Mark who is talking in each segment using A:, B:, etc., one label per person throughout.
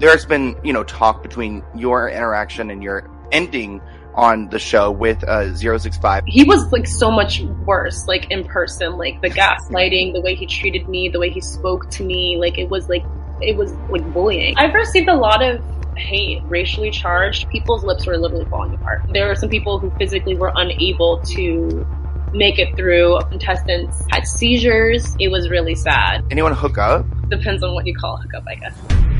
A: there's been, you know, talk between your interaction and your ending on the show with uh, 065.
B: He was like so much worse, like in person, like the gaslighting, the way he treated me, the way he spoke to me, like it was like, it was like bullying. I've received a lot of hate, racially charged. People's lips were literally falling apart. There are some people who physically were unable to make it through. Contestants had seizures. It was really sad.
A: Anyone hook up?
B: Depends on what you call hook up, I guess.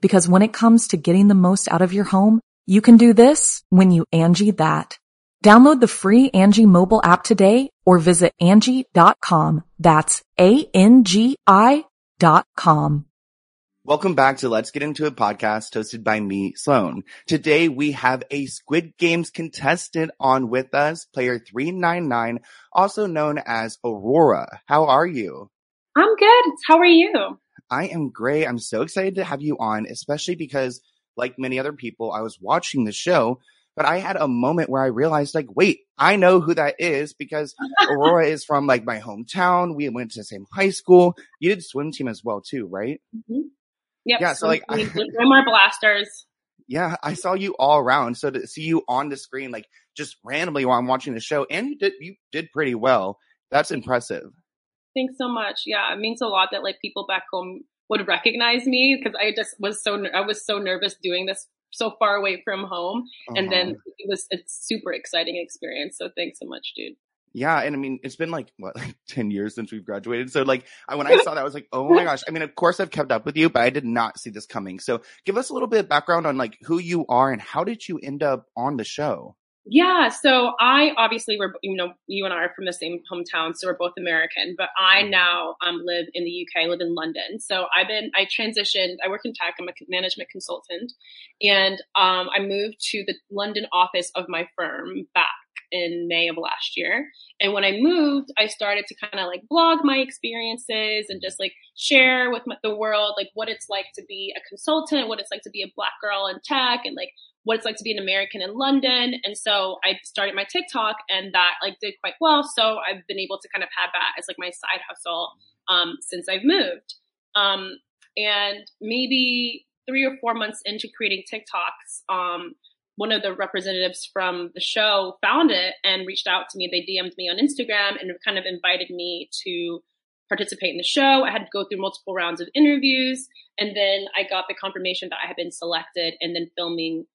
C: Because when it comes to getting the most out of your home, you can do this when you Angie that. Download the free Angie mobile app today or visit Angie.com. That's A-N-G-I dot com.
A: Welcome back to Let's Get Into It podcast hosted by me, Sloan. Today we have a Squid Games contestant on with us, player 399, also known as Aurora. How are you?
B: I'm good. How are you?
A: I am great. I'm so excited to have you on, especially because like many other people, I was watching the show but I had a moment where I realized like, wait, I know who that is because Aurora is from like my hometown. We went to the same high school. You did swim team as well too, right?
B: Mm-hmm. Yep.
A: Yeah. So like, I,
B: Swimmer Blasters.
A: Yeah. I saw you all around. So to see you on the screen, like just randomly while I'm watching the show and you did, you did pretty well. That's impressive.
B: Thanks so much. Yeah. It means a lot that like people back home would recognize me because I just was so, I was so nervous doing this so far away from home. Uh-huh. And then uh-huh. it was a super exciting experience. So thanks so much, dude.
A: Yeah, and I mean, it's been like what, like ten years since we've graduated. So like, I, when I saw that, I was like, oh my gosh. I mean, of course, I've kept up with you, but I did not see this coming. So, give us a little bit of background on like who you are and how did you end up on the show?
B: Yeah, so I obviously were you know you and I are from the same hometown, so we're both American. But I mm-hmm. now um, live in the UK. I live in London. So I've been I transitioned. I work in tech. I'm a management consultant, and um, I moved to the London office of my firm back in May of last year. And when I moved, I started to kind of like blog my experiences and just like share with the world like what it's like to be a consultant, what it's like to be a black girl in tech, and like what it's like to be an American in London. And so I started my TikTok and that like did quite well. So I've been able to kind of have that as like my side hustle um, since I've moved. Um, and maybe three or four months into creating TikToks, um, one of the representatives from the show found it and reached out to me. They DM'd me on Instagram and kind of invited me to participate in the show. I had to go through multiple rounds of interviews and then I got the confirmation that I had been selected and then filming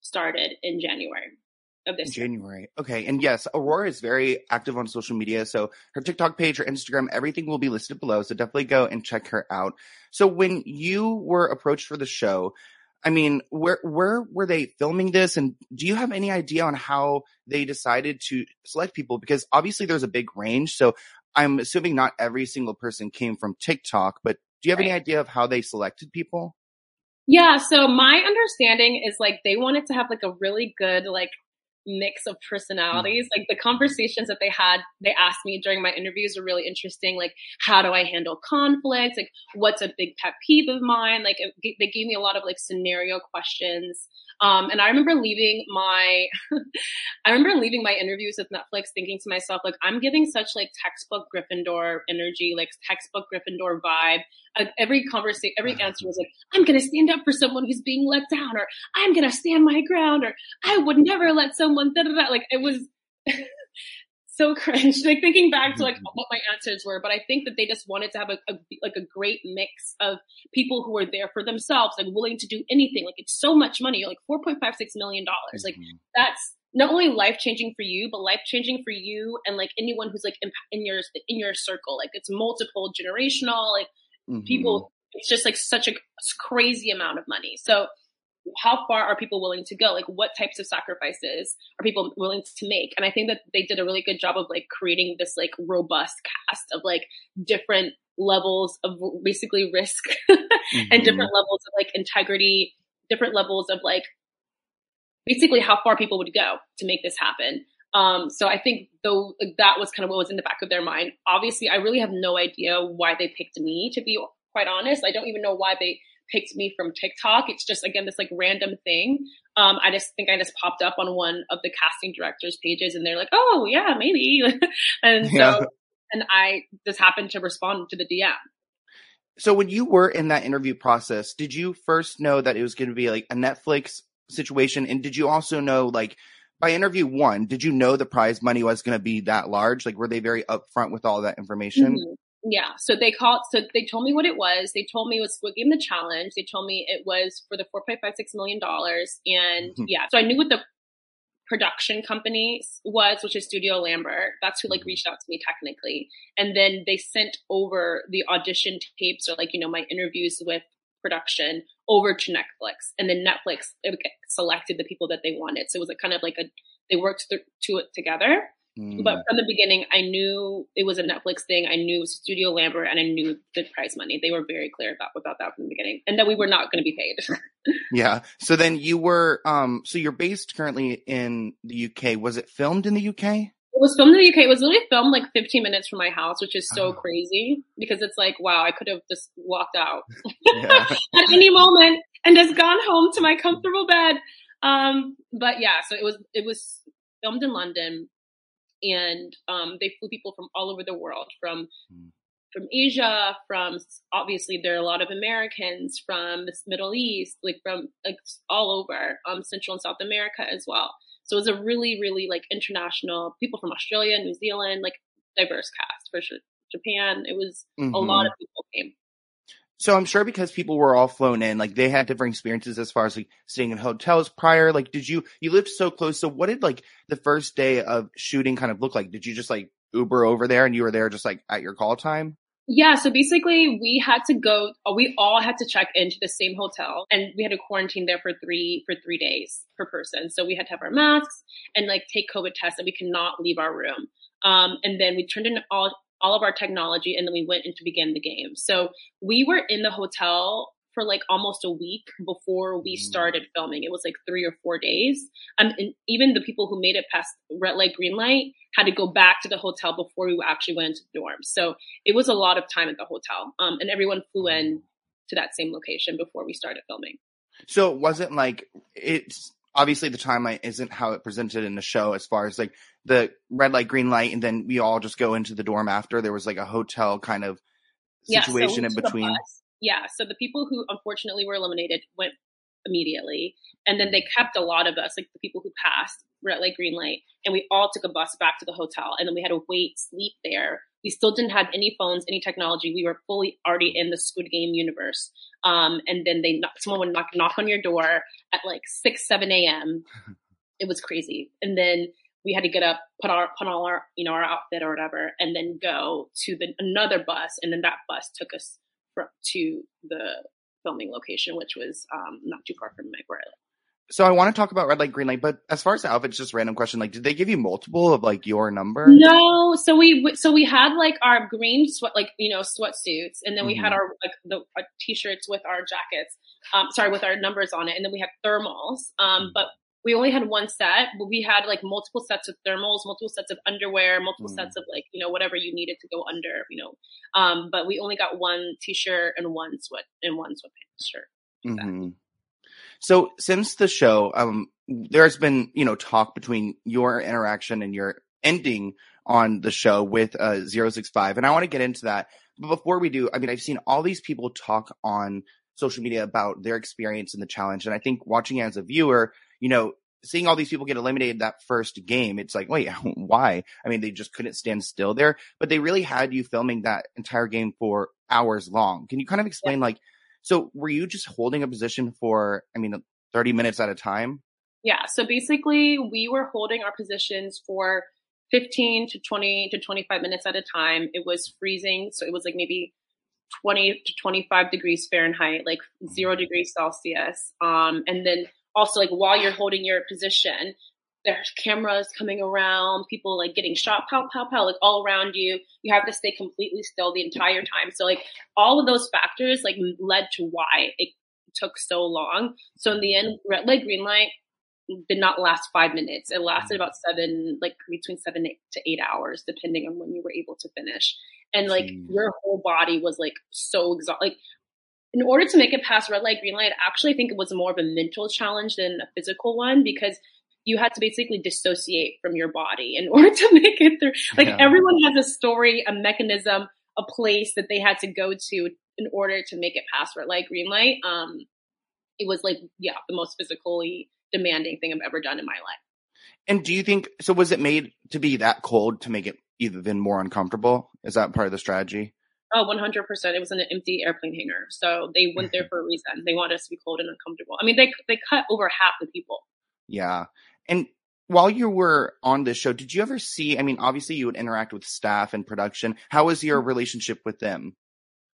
B: started in January of this
A: January. Year. Okay. And yes, Aurora is very active on social media. So her TikTok page, her Instagram, everything will be listed below. So definitely go and check her out. So when you were approached for the show, I mean, where where were they filming this? And do you have any idea on how they decided to select people? Because obviously there's a big range. So I'm assuming not every single person came from TikTok, but do you have right. any idea of how they selected people?
B: Yeah, so my understanding is like they wanted to have like a really good like mix of personalities. Like the conversations that they had, they asked me during my interviews are really interesting. Like, how do I handle conflict? Like, what's a big pet peeve of mine? Like, it, they gave me a lot of like scenario questions. Um, and I remember leaving my, I remember leaving my interviews with Netflix thinking to myself, like, I'm giving such like textbook Gryffindor energy, like textbook Gryffindor vibe. Every conversation, every answer was like, I'm going to stand up for someone who's being let down, or I'm going to stand my ground, or I would never let someone, da, da, da. like, it was, so cringe. Like thinking back to like mm-hmm. what my answers were, but I think that they just wanted to have a, a, like a great mix of people who are there for themselves, like willing to do anything. Like it's so much money, like four point five six million dollars. Mm-hmm. Like that's not only life changing for you, but life changing for you and like anyone who's like in, in, your in your circle. Like it's multiple generational. Like mm-hmm. people, it's just like such a crazy amount of money. So how far are people willing to go? Like what types of sacrifices are people willing to make? And I think that they did a really good job of like creating this like robust cast of like different levels of basically risk mm-hmm. and different levels of like integrity, different levels of like basically how far people would go to make this happen. Um, so I think though that was kind of what was in the back of their mind. Obviously, I really have no idea why they picked me to be quite honest. I don't even know why they picked me from TikTok. It's just again this like random thing. Um, I just think I just popped up on one of the casting directors' pages, and they're like, "Oh yeah, maybe," and so yeah. and I just happened to respond to the DM.
A: So when you were in that interview process, did you first know that it was going to be like a Netflix situation, and did you also know like? By interview one, did you know the prize money was going to be that large? Like, were they very upfront with all that information?
B: Mm-hmm. Yeah. So they called, so they told me what it was. They told me it was Squid Game the Challenge. They told me it was for the $4.56 million. And mm-hmm. yeah, so I knew what the production company was, which is Studio Lambert. That's who like mm-hmm. reached out to me technically. And then they sent over the audition tapes or like, you know, my interviews with production over to Netflix. And then Netflix selected the people that they wanted. So it was a kind of like a, they worked th- to it together. Mm. But from the beginning, I knew it was a Netflix thing. I knew Studio Lambert, and I knew the prize money. They were very clear about about that from the beginning, and that we were not going to be paid.
A: yeah. So then you were, um, so you're based currently in the UK. Was it filmed in the UK?
B: It was filmed in the UK. It was literally filmed like 15 minutes from my house, which is so oh. crazy because it's like, wow, I could have just walked out at any moment and just gone home to my comfortable bed. Um, but yeah, so it was it was filmed in London and um, they flew people from all over the world, from mm. from Asia, from obviously there are a lot of Americans from the Middle East, like from like all over, um, Central and South America as well. So it was a really, really like international people from Australia, New Zealand, like diverse cast for sure. Japan, it was mm-hmm. a lot of people came.
A: So I'm sure because people were all flown in, like they had different experiences as far as like staying in hotels prior. Like, did you you lived so close? So what did like the first day of shooting kind of look like? Did you just like Uber over there and you were there just like at your call time?
B: Yeah, so basically we had to go we all had to check into the same hotel and we had to quarantine there for 3 for 3 days per person. So we had to have our masks and like take COVID tests and we cannot leave our room. Um, and then we turned in all all of our technology and then we went in to begin the game. So we were in the hotel for like almost a week before we mm. started filming. It was like three or four days. Um, and even the people who made it past red light, green light had to go back to the hotel before we actually went into the dorms. So it was a lot of time at the hotel. Um, and everyone flew in to that same location before we started filming.
A: So it wasn't like it's obviously the timeline isn't how it presented in the show as far as like the red light, green light, and then we all just go into the dorm after. There was like a hotel kind of situation yeah, so in between.
B: Yeah. So the people who unfortunately were eliminated went immediately. And then they kept a lot of us, like the people who passed light, green light, and we all took a bus back to the hotel. And then we had to wait, sleep there. We still didn't have any phones, any technology. We were fully already in the Squid Game universe. Um, and then they someone would knock knock on your door at like six, seven a.m. It was crazy. And then we had to get up, put our put all our you know our outfit or whatever, and then go to the another bus, and then that bus took us from, to the filming location, which was um, not too far from where I live.
A: So I want to talk about red light, green light, but as far as the outfits, just random question. Like, did they give you multiple of like your number?
B: No. So we so we had like our green sweat, like you know sweatsuits, and then we mm-hmm. had our like the our t-shirts with our jackets. Um, sorry, with our numbers on it, and then we had thermals. Um, mm. but we only had one set, but we had like multiple sets of thermals, multiple sets of underwear, multiple mm. sets of like, you know, whatever you needed to go under, you know. Um, but we only got one t-shirt and one sweat and one sweatpants shirt.
A: Mm-hmm. So since the show, um, there's been, you know, talk between your interaction and your ending on the show with uh 065. And I want to get into that. But before we do, I mean, I've seen all these people talk on social media about their experience in the challenge. And I think watching as a viewer, you know, seeing all these people get eliminated that first game, it's like, wait, why? I mean, they just couldn't stand still there, but they really had you filming that entire game for hours long. Can you kind of explain yeah. like, so were you just holding a position for, I mean, 30 minutes at a time?
B: Yeah. So basically we were holding our positions for 15 to 20 to 25 minutes at a time. It was freezing. So it was like maybe 20 to 25 degrees Fahrenheit, like zero degrees Celsius. Um, and then also like while you're holding your position, there's cameras coming around, people like getting shot, pow, pow, pow, like all around you. You have to stay completely still the entire time. So like all of those factors like led to why it took so long. So in the end, red light, green light did not last five minutes. It lasted about seven, like between seven to eight hours, depending on when you were able to finish. And like Jeez. your whole body was like so exhausted. Like in order to make it past red light, green light, I actually think it was more of a mental challenge than a physical one because you had to basically dissociate from your body in order to make it through. Like yeah. everyone has a story, a mechanism, a place that they had to go to in order to make it past red light, green light. Um, it was like, yeah, the most physically demanding thing I've ever done in my life.
A: And do you think so? Was it made to be that cold to make it even more uncomfortable? Is that part of the strategy?
B: Oh, 100%. It was an empty airplane hangar. So they went there mm-hmm. for a reason. They wanted us to be cold and uncomfortable. I mean, they, they cut over half the people.
A: Yeah. And while you were on this show, did you ever see, I mean, obviously you would interact with staff and production. How was your mm-hmm. relationship with them?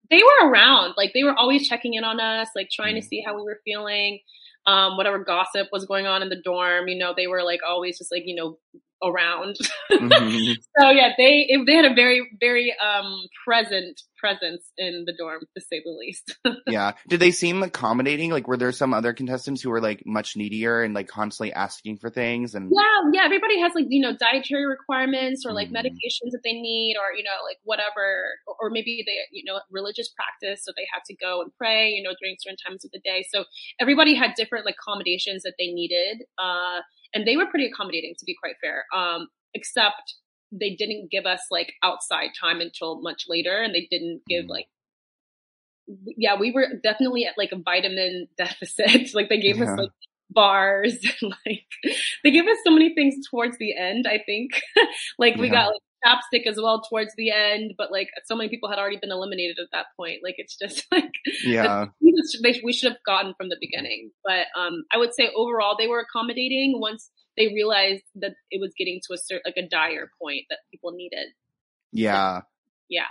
B: They were around. Like they were always checking in on us, like trying to see how we were feeling um, whatever gossip was going on in the dorm, you know, they were like always just like, you know, around. Mm-hmm. so yeah, they they had a very very um present presence in the dorm to say the least.
A: yeah. Did they seem accommodating? Like were there some other contestants who were like much needier and like constantly asking for things and
B: Yeah, yeah, everybody has like, you know, dietary requirements or like mm. medications that they need or you know, like whatever or, or maybe they, you know, religious practice so they had to go and pray, you know, during certain times of the day. So everybody had different like accommodations that they needed. Uh and they were pretty accommodating to be quite fair. Um, except they didn't give us like outside time until much later, and they didn't give mm. like yeah, we were definitely at like a vitamin deficit. like they gave yeah. us like bars like they gave us so many things towards the end, I think. like we yeah. got like chapstick as well towards the end, but like so many people had already been eliminated at that point. Like it's just like
A: yeah,
B: they, we should have gotten from the beginning. But um, I would say overall they were accommodating once they realized that it was getting to a certain like a dire point that people needed.
A: Yeah,
B: yeah.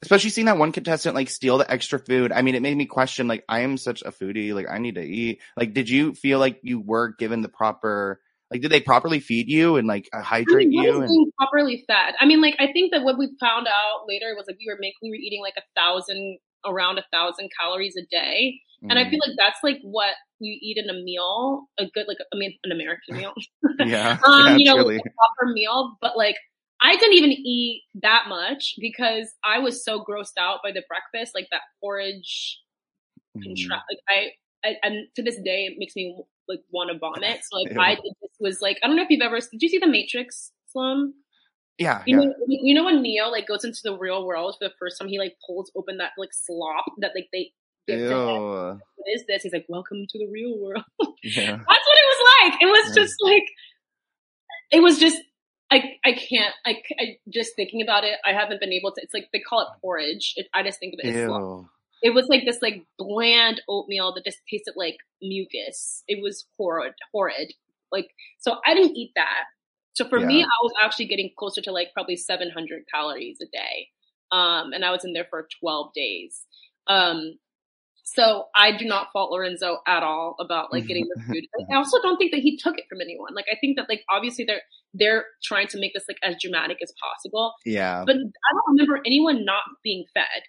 A: Especially seeing that one contestant like steal the extra food. I mean, it made me question like I am such a foodie. Like I need to eat. Like, did you feel like you were given the proper like, did they properly feed you and like uh, hydrate I mean, you? And-
B: properly fed. I mean, like, I think that what we found out later was like we were making, we were eating like a thousand, around a thousand calories a day. Mm. And I feel mm. like that's like what you eat in a meal, a good, like, I mean, an American meal.
A: yeah.
B: um, you know, like a proper meal, but like, I didn't even eat that much because I was so grossed out by the breakfast, like that porridge. Mm. Contra- like I, I, and to this day, it makes me like want to vomit. So like I was like, I don't know if you've ever did you see the Matrix, Sloan?
A: Yeah,
B: you
A: yeah.
B: know, you know when Neo like goes into the real world for the first time, he like pulls open that like slop that like they. What is this? He's like, "Welcome to the real world." Yeah. That's what it was like. It was yeah. just like, it was just I I can't I, I, just thinking about it. I haven't been able to. It's like they call it porridge. It, I just think of it as slop. It was like this like bland oatmeal that just tasted like mucus. It was horrid, horrid. Like so, I didn't eat that. So for yeah. me, I was actually getting closer to like probably 700 calories a day, um, and I was in there for 12 days. Um, so I do not fault Lorenzo at all about like getting the food. I also don't think that he took it from anyone. Like I think that like obviously they're they're trying to make this like as dramatic as possible.
A: Yeah.
B: But I don't remember anyone not being fed.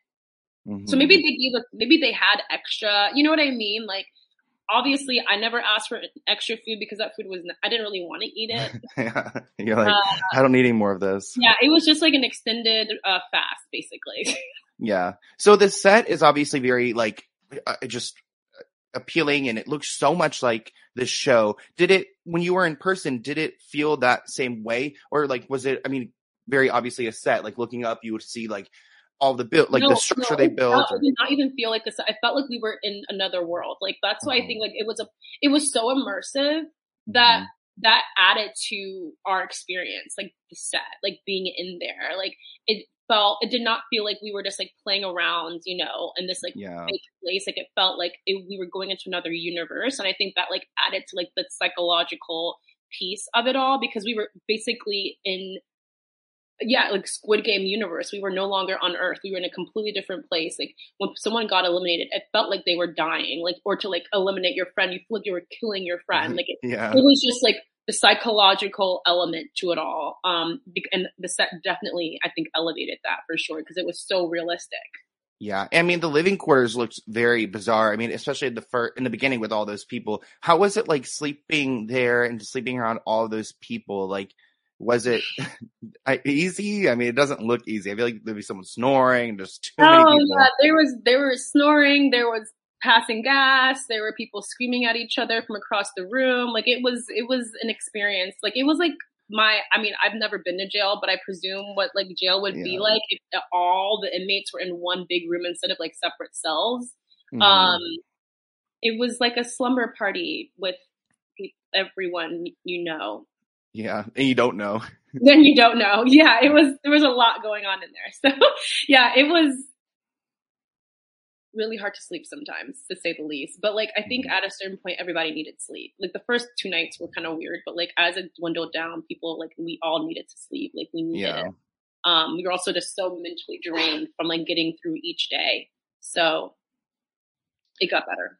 B: Mm-hmm. So maybe they gave us, maybe they had extra, you know what I mean? Like, obviously I never asked for extra food because that food was, I didn't really want to eat it.
A: yeah. You're like, uh, I don't need any more of this.
B: Yeah. It was just like an extended uh, fast, basically.
A: yeah. So the set is obviously very like, uh, just appealing and it looks so much like the show. Did it, when you were in person, did it feel that same way? Or like, was it, I mean, very obviously a set, like looking up, you would see like all the build, like no, the structure no, they built.
B: I did not even feel like this. I felt like we were in another world. Like that's why I mm-hmm. think like it was a, it was so immersive that mm-hmm. that added to our experience, like the set, like being in there, like it felt, it did not feel like we were just like playing around, you know, in this like
A: Yeah.
B: fake place. Like it felt like it, we were going into another universe. And I think that like added to like the psychological piece of it all because we were basically in yeah, like Squid Game universe. We were no longer on Earth. We were in a completely different place. Like when someone got eliminated, it felt like they were dying. Like or to like eliminate your friend, you feel like you were killing your friend. Like it,
A: Yeah.
B: it was just like the psychological element to it all. Um, and the set definitely, I think, elevated that for sure because it was so realistic.
A: Yeah, I mean the living quarters looked very bizarre. I mean, especially in the fir- in the beginning with all those people. How was it like sleeping there and sleeping around all those people? Like, was it easy? I mean, it doesn't look easy. I feel like there'd be someone snoring. There's too many
B: Oh
A: people.
B: yeah, there was there were snoring, there was passing gas, there were people screaming at each other from across the room. Like it was it was an experience. Like it was like my I mean, I've never been to jail, but I presume what like jail would be like if all the inmates were in one big room instead of like separate cells.
A: Mhm.
B: Um it was like a slumber party with everyone you know.
A: Yeah, and you don't know.
B: then you don't know. Yeah, it was there was a lot going on in there. So yeah, it was really hard to sleep sometimes, to say the least. But like I think
A: Mhm.
B: at a certain point everybody needed sleep. Like the first two nights were kind of weird, but like as it dwindled down, people like we all needed to sleep. Like we needed
A: Yeah.
B: it. Um we were also just so mentally drained from like getting through each day. So it got better.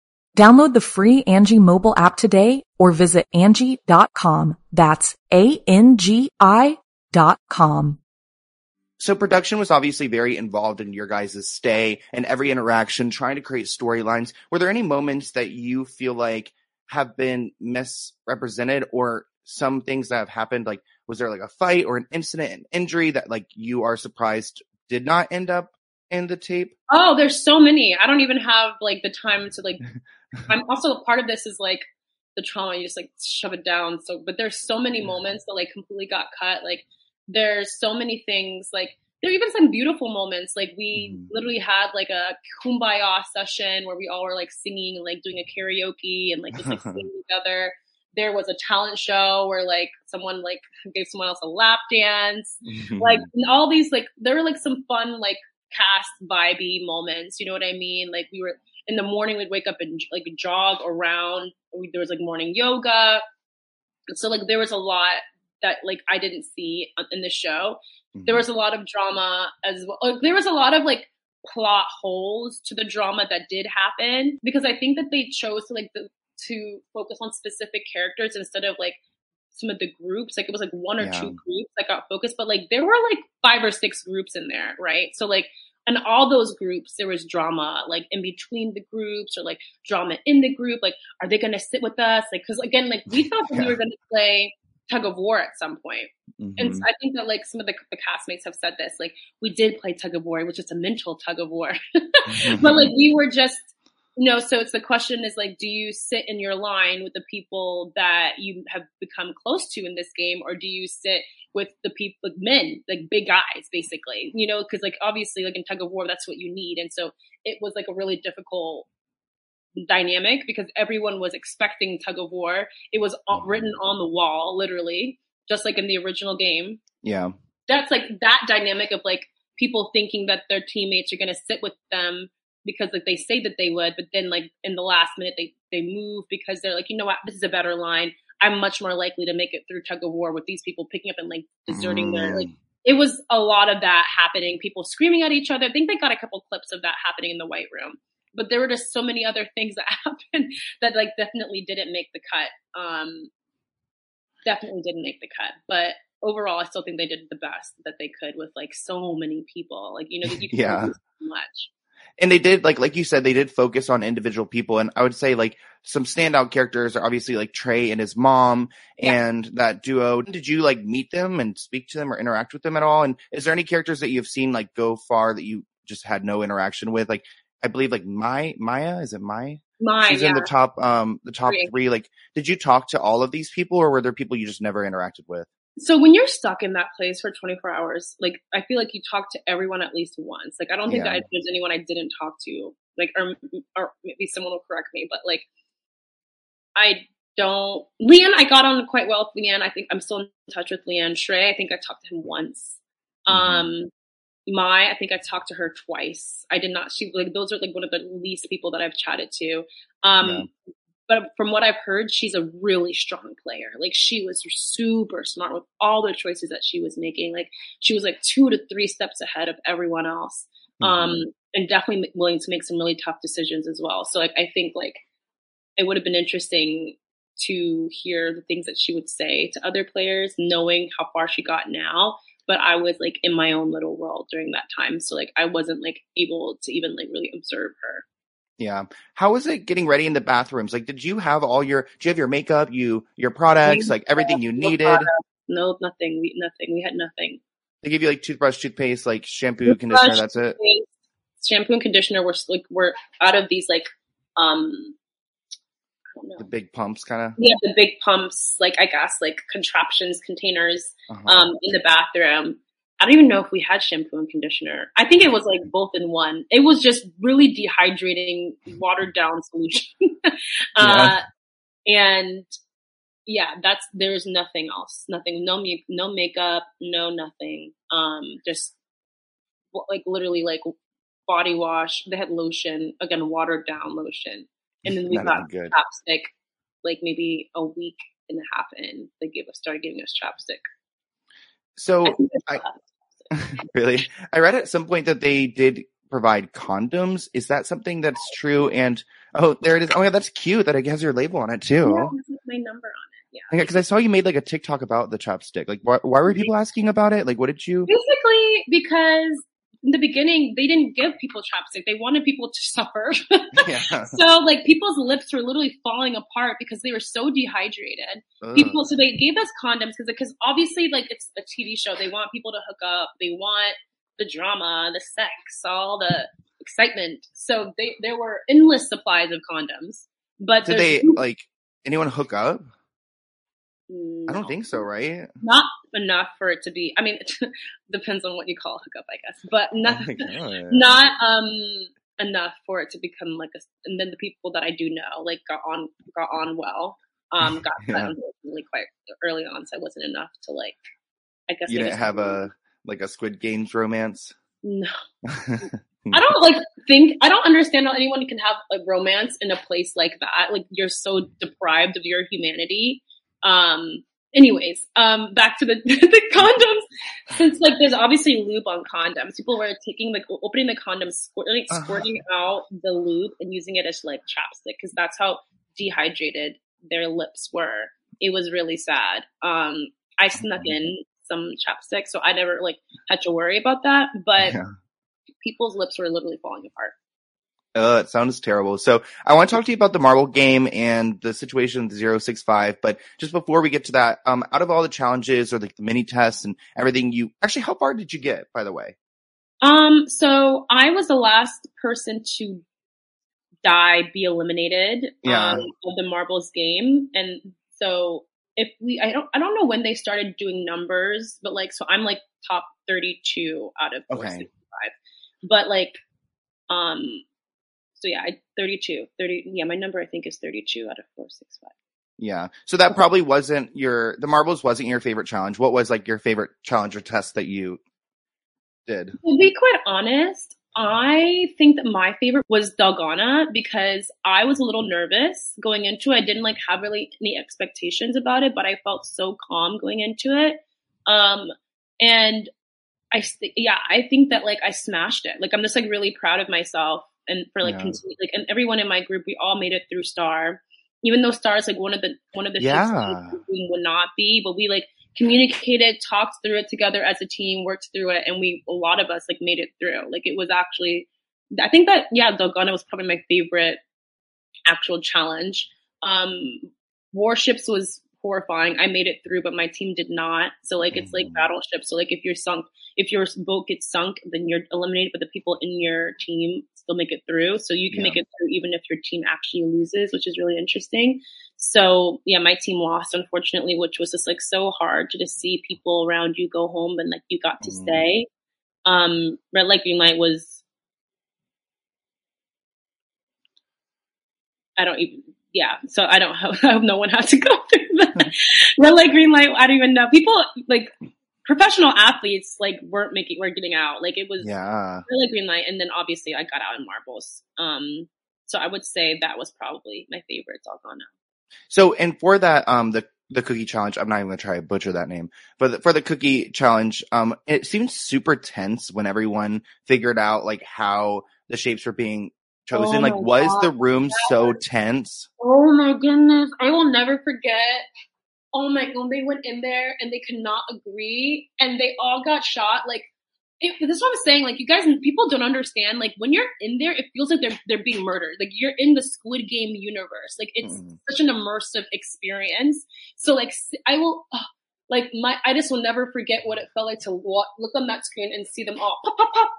C: Download the free Angie mobile app today or visit Angie.com. That's A-N-G-I dot com.
A: So production was obviously very involved in your guys' stay and every interaction, trying to create storylines. Were there any moments that you feel like have been misrepresented or some things that have happened? Like, was there like a fight or an incident, an injury that like you are surprised did not end up in the tape?
B: Oh, there's so many. I don't even have like the time to like. I'm also part of this is like the trauma. You just like shove it down. So, but there's so many moments that like completely got cut. Like there's so many things. Like there are even some beautiful moments. Like we
A: Mhm.
B: literally had like a kumbaya session where we all were like singing and like doing a karaoke and like just like singing together. There was a talent show where like someone like gave someone else a lap dance like and all these like there were like some fun like cast vibey moments you know what i mean like we were in the morning we'd wake up and like jog around. We, there was like morning yoga. So like there was a lot that like i didn't see in the show. There mm-hmm. was a lot of drama as well. Like, there was a lot of like plot holes to the drama that did happen because i think that they chose to like the, to focus on specific characters instead of like some of the groups. Like it was like one or
A: Yeah.
B: two groups that got focused but like there were like five or six groups in there right? So like and all those groups there was drama like in between the groups or like drama in the group like are they going to sit with us like because again like we thought that we were going to play tug of war at some point. point and
A: Mhm.
B: I think that like some of the, the castmates have said this, like we did play tug of war, which is a mental tug of war, but like we were just, you know, so it's the question is like, do you sit in your line with the people that you have become close to in this game, or do you sit with the people, like men, like big guys, basically, you know, because like obviously, like in tug of war, that's what you need, and so it was like a really difficult dynamic because everyone was expecting tug of war. It was
A: Mhm.
B: written on the wall, literally, just like in the original game
A: yeah.
B: that's like that dynamic of like people thinking that their teammates are going to sit with them because like they say that they would but then like in the last minute they they move because they're like you know what this is a better line i'm much more likely to make it through tug of war with these people picking up and like deserting their like
A: Mm.
B: it was a lot of that happening. People screaming at each other. I think they got a couple clips of that happening in the White Room. But there were just so many other things that happened that like definitely didn't make the cut. Um, definitely didn't make the cut. But overall, I still think they did the best that they could with like so many people. Like you know, that you
A: Yeah.
B: do so much.
A: And they did like like you said they did focus on individual people. And i would say like some standout characters are obviously like trey and his mom
B: Yeah.
A: and that duo. Did you like meet them and speak to them or interact with them at all? And is there any characters that you've seen like go far that you just had no interaction with? Like i believe like my maya? Is it Mai
B: Mai
A: she's
B: yeah.
A: in the top um the top
B: Three.
A: three. Like did you talk to all of these people or were there people you just never interacted with
B: So when you're stuck in that place for 24 hours, like I feel like you talk to everyone at least once. Like I don't think
A: Yeah.
B: there's anyone I didn't talk to. Like or or maybe someone will correct me, but like I don't. Leanne, I got on quite well with Leanne. I think I'm still in touch with Leanne Trey. I think I talked to him once.
A: Mhm.
B: Um, Mai, I think I talked to her twice. I did not. She like those are like one of the least people that I've chatted to. Um, but from what I've heard, she's a really strong player. Like she was super smart with all the choices that she was making. Like she was like two to three steps ahead of everyone else. Um,
A: Mhm.
B: and definitely willing to make some really tough decisions as well. So like I think like it would have been interesting to hear the things that she would say to other players, knowing how far she got now. But I was like in my own little world during that time, so like I wasn't like able to even like really observe her.
A: Yeah how was it getting ready in the bathrooms like did you have all your do you have your makeup you your products like everything you
B: No
A: needed
B: product, No, nothing. We nothing. We had nothing.
A: They give you like toothbrush, toothpaste, like shampoo, conditioner. That's it.
B: Shampoo and conditioner were like were out of these like um I.
A: The big pumps, kind of.
B: Yeah, the big pumps, like I guess like contraptions, containers
A: Uh-huh.
B: um in the bathroom. I don't even know if we had shampoo and conditioner. I think it was like both in one. It was just really dehydrating, watered down solution. uh, and yeah, that's there's nothing else. Nothing. No make, no makeup. No nothing. Um, just like literally like body wash. They had lotion again, watered down lotion, and then we
A: Not
B: got
A: good.
B: chapstick. Like maybe a week and a half in, they gave us started giving us chapstick.
A: So
B: I think it's
A: I-
B: left.
A: really, I read at some point that they did provide condoms. Is that something that's true? And oh, there it is. Oh yeah, that's cute. That it has your label on it too.
B: Yeah, my number on it. Yeah.
A: Yeah, because I saw you made like a TikTok about the chapstick. Like, why, why were people asking about it? Like, what did you?
B: Basically, because in the beginning they didn't give people chapstick; they wanted people to suffer.
A: Yeah.
B: so, like, people's lips were literally falling apart because they were so dehydrated.
A: Ugh.
B: People, so they gave us condoms because, because obviously, like, it's a TV show. They want people to hook up. They want the drama, the sex, all the excitement. So they there were endless supplies of condoms. But
A: Did they like anyone hook up? I don't think so, right?
B: not enough for it to be. I mean, it depends on what you call hookup, I guess, but
A: Oh
B: not
A: God.
B: not um enough for it to become like a. And then the people that I do know like got on got on well. Um, got
A: Yeah.
B: unfortunately quite early on, so it wasn't enough to like. I guess
A: You didn't have a like a Squid Games romance.
B: no. I don't like think I don't understand how anyone can have a romance in a place like that. Like you're so deprived of your humanity. Um anyways, um back to the the condoms. Since like there's obviously lube on condoms, people were taking like opening the condoms, squirting,
A: Uh-huh.
B: squirting out the lube and using it as like chapstick because that's how dehydrated their lips were. It was really sad. Um I snuck in some chapstick, so I never like had to worry about that. But
A: Yeah.
B: people's lips were literally falling apart.
A: Uh, it sounds terrible. So I want to talk to you about the marble game and the situation with the 065. But just before we get to that, um, out of all the challenges or like the mini tests and everything, you actually, how far did you get, by the way?
B: Um, so I was the last person to die, be eliminated
A: Yeah.
B: um, of the marbles game, and so if we, I don't, I don't know when they started doing numbers, but like, so I'm like top 32 out of
A: Okay.
B: 465, but like, um, so yeah, I 32, 30, yeah, my number I think is 32 out of 465.
A: Yeah. So that probably wasn't your, the marbles wasn't your favorite challenge. What was like your favorite challenge or test that you did?
B: To be quite honest, I think that my favorite was Dalgona because I was a little nervous going into it. I didn't like have really any expectations about it, but I felt so calm going into it. Um, and I yeah, I think that like I smashed it. Like I'm just like really proud of myself and for like
A: Yeah.
B: continue like and everyone in my group we all made it through Star. Even though Star is like one of the one of the
A: Yeah.
B: things we would not be, but we like communicated, talked through it together as a team, worked through it, and we a lot of us like made it through. Like it was actually I think that yeah, Dalgona was probably my favorite actual challenge. Um Warships was horrifying. I made it through, but my team did not. So like it's like
A: Mhm.
B: battleship. So like if you're sunk, if your boat gets sunk, then you're eliminated, but the people in your team still make it through. So you can
A: Yeah.
B: make it through even if your team actually loses, which is really interesting. So yeah, my team lost unfortunately, which was just like so hard to just see people around you go home and like you got to
A: Mhm.
B: stay. Um, Red Light Green Light was, I don't even, yeah. So I don't hope, I hope no one has to go through that. Red Light Green Light, I don't even know. People like professional athletes like weren't making, weren't getting out. Like it was
A: Yeah.
B: Red Light Green Light, and then obviously I got out in marbles. Um, so I would say that was probably my favorite Dalgona
A: So, and for that, um, the the cookie challenge, I'm not even gonna try to butcher that name, but the, for the cookie challenge, um, it seemed super tense when everyone figured out like how the shapes were being chosen.
B: Oh
A: like,
B: my
A: was
B: God.
A: the room so tense?
B: Oh my goodness. I will never forget. Oh my, when they went in there and they could not agree and they all got shot. Like, it, this is what I'm saying. Like, you guys, people don't understand. Like, when you're in there, it feels like they're, they're being murdered. Like, you're in the Squid Game universe. Like, it's
A: Mhm.
B: such an immersive experience. So, like, I will, like, my, I just will never forget what it felt like to wa- look on that screen and see them all pop, pop, pop.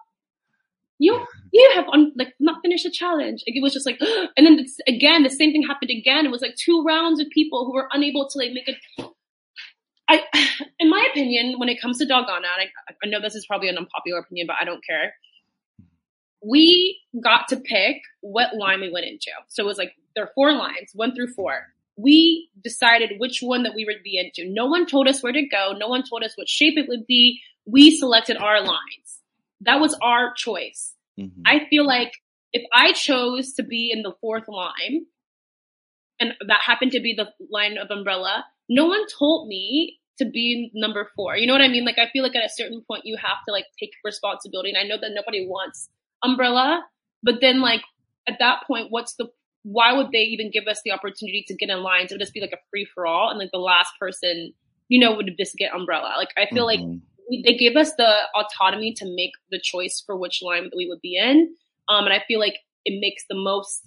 B: You, you have un- like not finished the challenge. It was just like, and then again, the same thing happened again. It was like two rounds of people who were unable to like make it. I, in my opinion, when it comes to Dalgona, I, I know this is probably an unpopular opinion, but I don't care. We got to pick what line we went into. So it was like there are four lines, one through four. We decided which one that we would be into. No one told us where to go. No one told us what shape it would be. We selected our lines. That was our choice.
A: Mhm.
B: I feel like if I chose to be in the fourth line, and that happened to be the line of umbrella, no one told me to be number four. You know what I mean? Like I feel like at a certain point you have to like take responsibility. And I know that nobody wants umbrella, but then like at that point, what's the why would they even give us the opportunity to get in lines? It would just be like a free for all, and like the last person, you know, would just get umbrella. Like I feel like
A: Mhm.
B: we, they gave us the autonomy to make the choice for which line that we would be in. Um, and I feel like it makes the most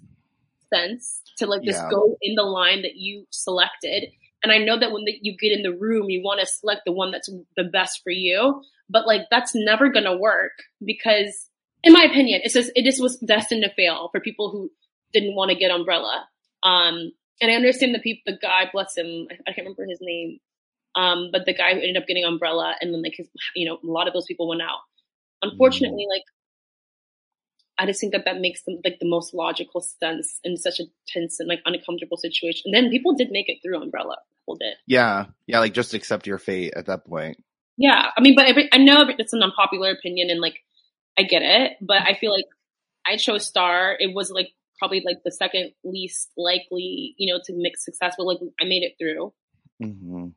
B: sense to like just
A: Yeah.
B: go in the line that you selected. And I know that when the, you get in the room, you want to select the one that's the best for you. But like that's never gonna work because, in my opinion, it's just it just was destined to fail for people who didn't want to get umbrella. Um, and I understand the people, the guy, bless him, I, I can't remember his name. Um, but the guy who ended up getting umbrella and then like his, you know, a lot of those people went out. Unfortunately, like, I just think that that makes them like the most logical sense in such a tense and like uncomfortable situation. And then people did make it through umbrella. People did.
A: Yeah. Yeah. Like just accept your fate at that point.
B: Yeah. I mean, but every, I know it's an unpopular opinion and like, I get it, but I feel like I chose Star. It was like probably like the second least likely, you know, to make success, but like I made it through.
A: hmm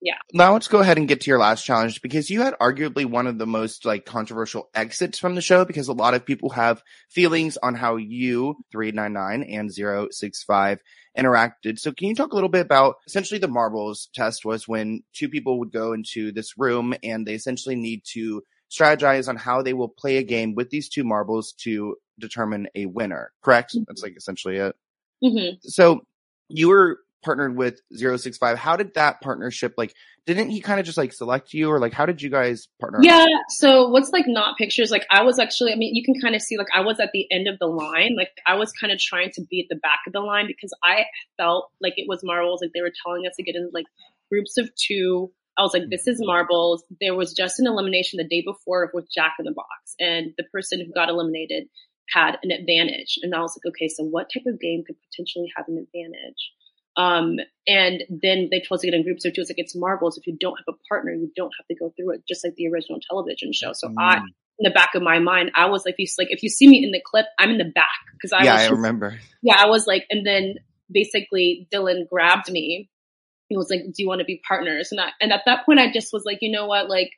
B: Yeah.
A: Now let's go ahead and get to your last challenge because you had arguably one of the most like controversial exits from the show because a lot of people have feelings on how you 399 and 065 interacted. So can you talk a little bit about essentially the marbles test was when two people would go into this room and they essentially need to strategize on how they will play a game with these two marbles to determine a winner, correct? That's like essentially it.
B: hmm
A: So you were partnered with 065. How did that partnership like didn't he kind of just like select you or like how did you guys partner?
B: Yeah. So what's like not pictures? Like I was actually, I mean, you can kind of see like I was at the end of the line. Like I was kind of trying to be at the back of the line because I felt like it was marbles. Like they were telling us to get in like groups of two. I was like, this is marbles. There was just an elimination the day before with Jack in the Box, and the person who got eliminated had an advantage. And I was like, okay, so what type of game could potentially have an advantage? Um, and then they told us to get in groups of two. It's like, it's marbles. If you don't have a partner, you don't have to go through it, just like the original television show. So I,
A: Mm.
B: in the back of my mind, I was like, if you, like, if you see me in the clip, I'm in the back. Cause I
A: yeah,
B: was
A: I remember.
B: yeah, I was like, and then basically Dylan grabbed me. He was like, "Do you want to be partners?" And I, and at that point, I just was like, you know what, like,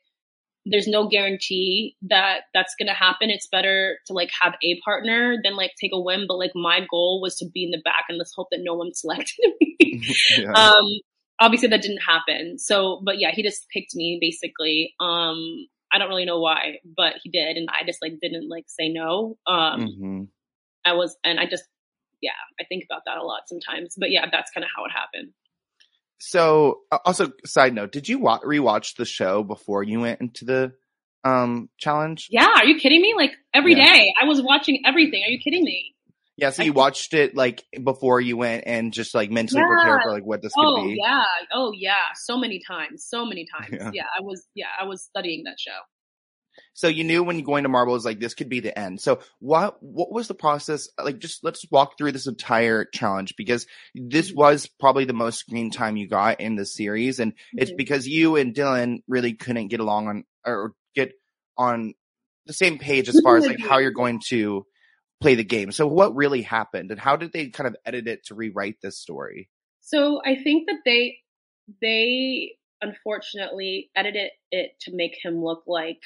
B: there's no guarantee that that's going to happen. It's better to like have a partner than like take a whim. But like my goal was to be in the back and let's hope that no one selected me. yeah. Um, obviously that didn't happen. So, but yeah, he just picked me basically. Um, I don't really know why, but he did. And I just like didn't like say no. Um, mm-hmm. I was, and I just, yeah, I think about that a lot sometimes, but yeah, that's kind of how it happened.
A: So, also, side note, did you wa- rewatch the show before you went into the um challenge?
B: Yeah, are you kidding me? Like every yeah. day, I was watching everything. Are you kidding me?
A: Yeah, so you watched it like before you went and just like mentally yeah. prepared for like what this
B: oh,
A: could be.
B: Oh yeah. Oh yeah. So many times. So many times. Yeah. yeah. I was yeah, I was studying that show.
A: So you knew when you going to marble marbles like this could be the end. So what what was the process? Like just let's walk through this entire challenge because this mm-hmm. was probably the most screen time you got in the series and mm-hmm. it's because you and Dylan really couldn't get along on or get on the same page as far as like how you're going to play the game. So what really happened and how did they kind of edit it to rewrite this story?
B: So I think that they they unfortunately edited it to make him look like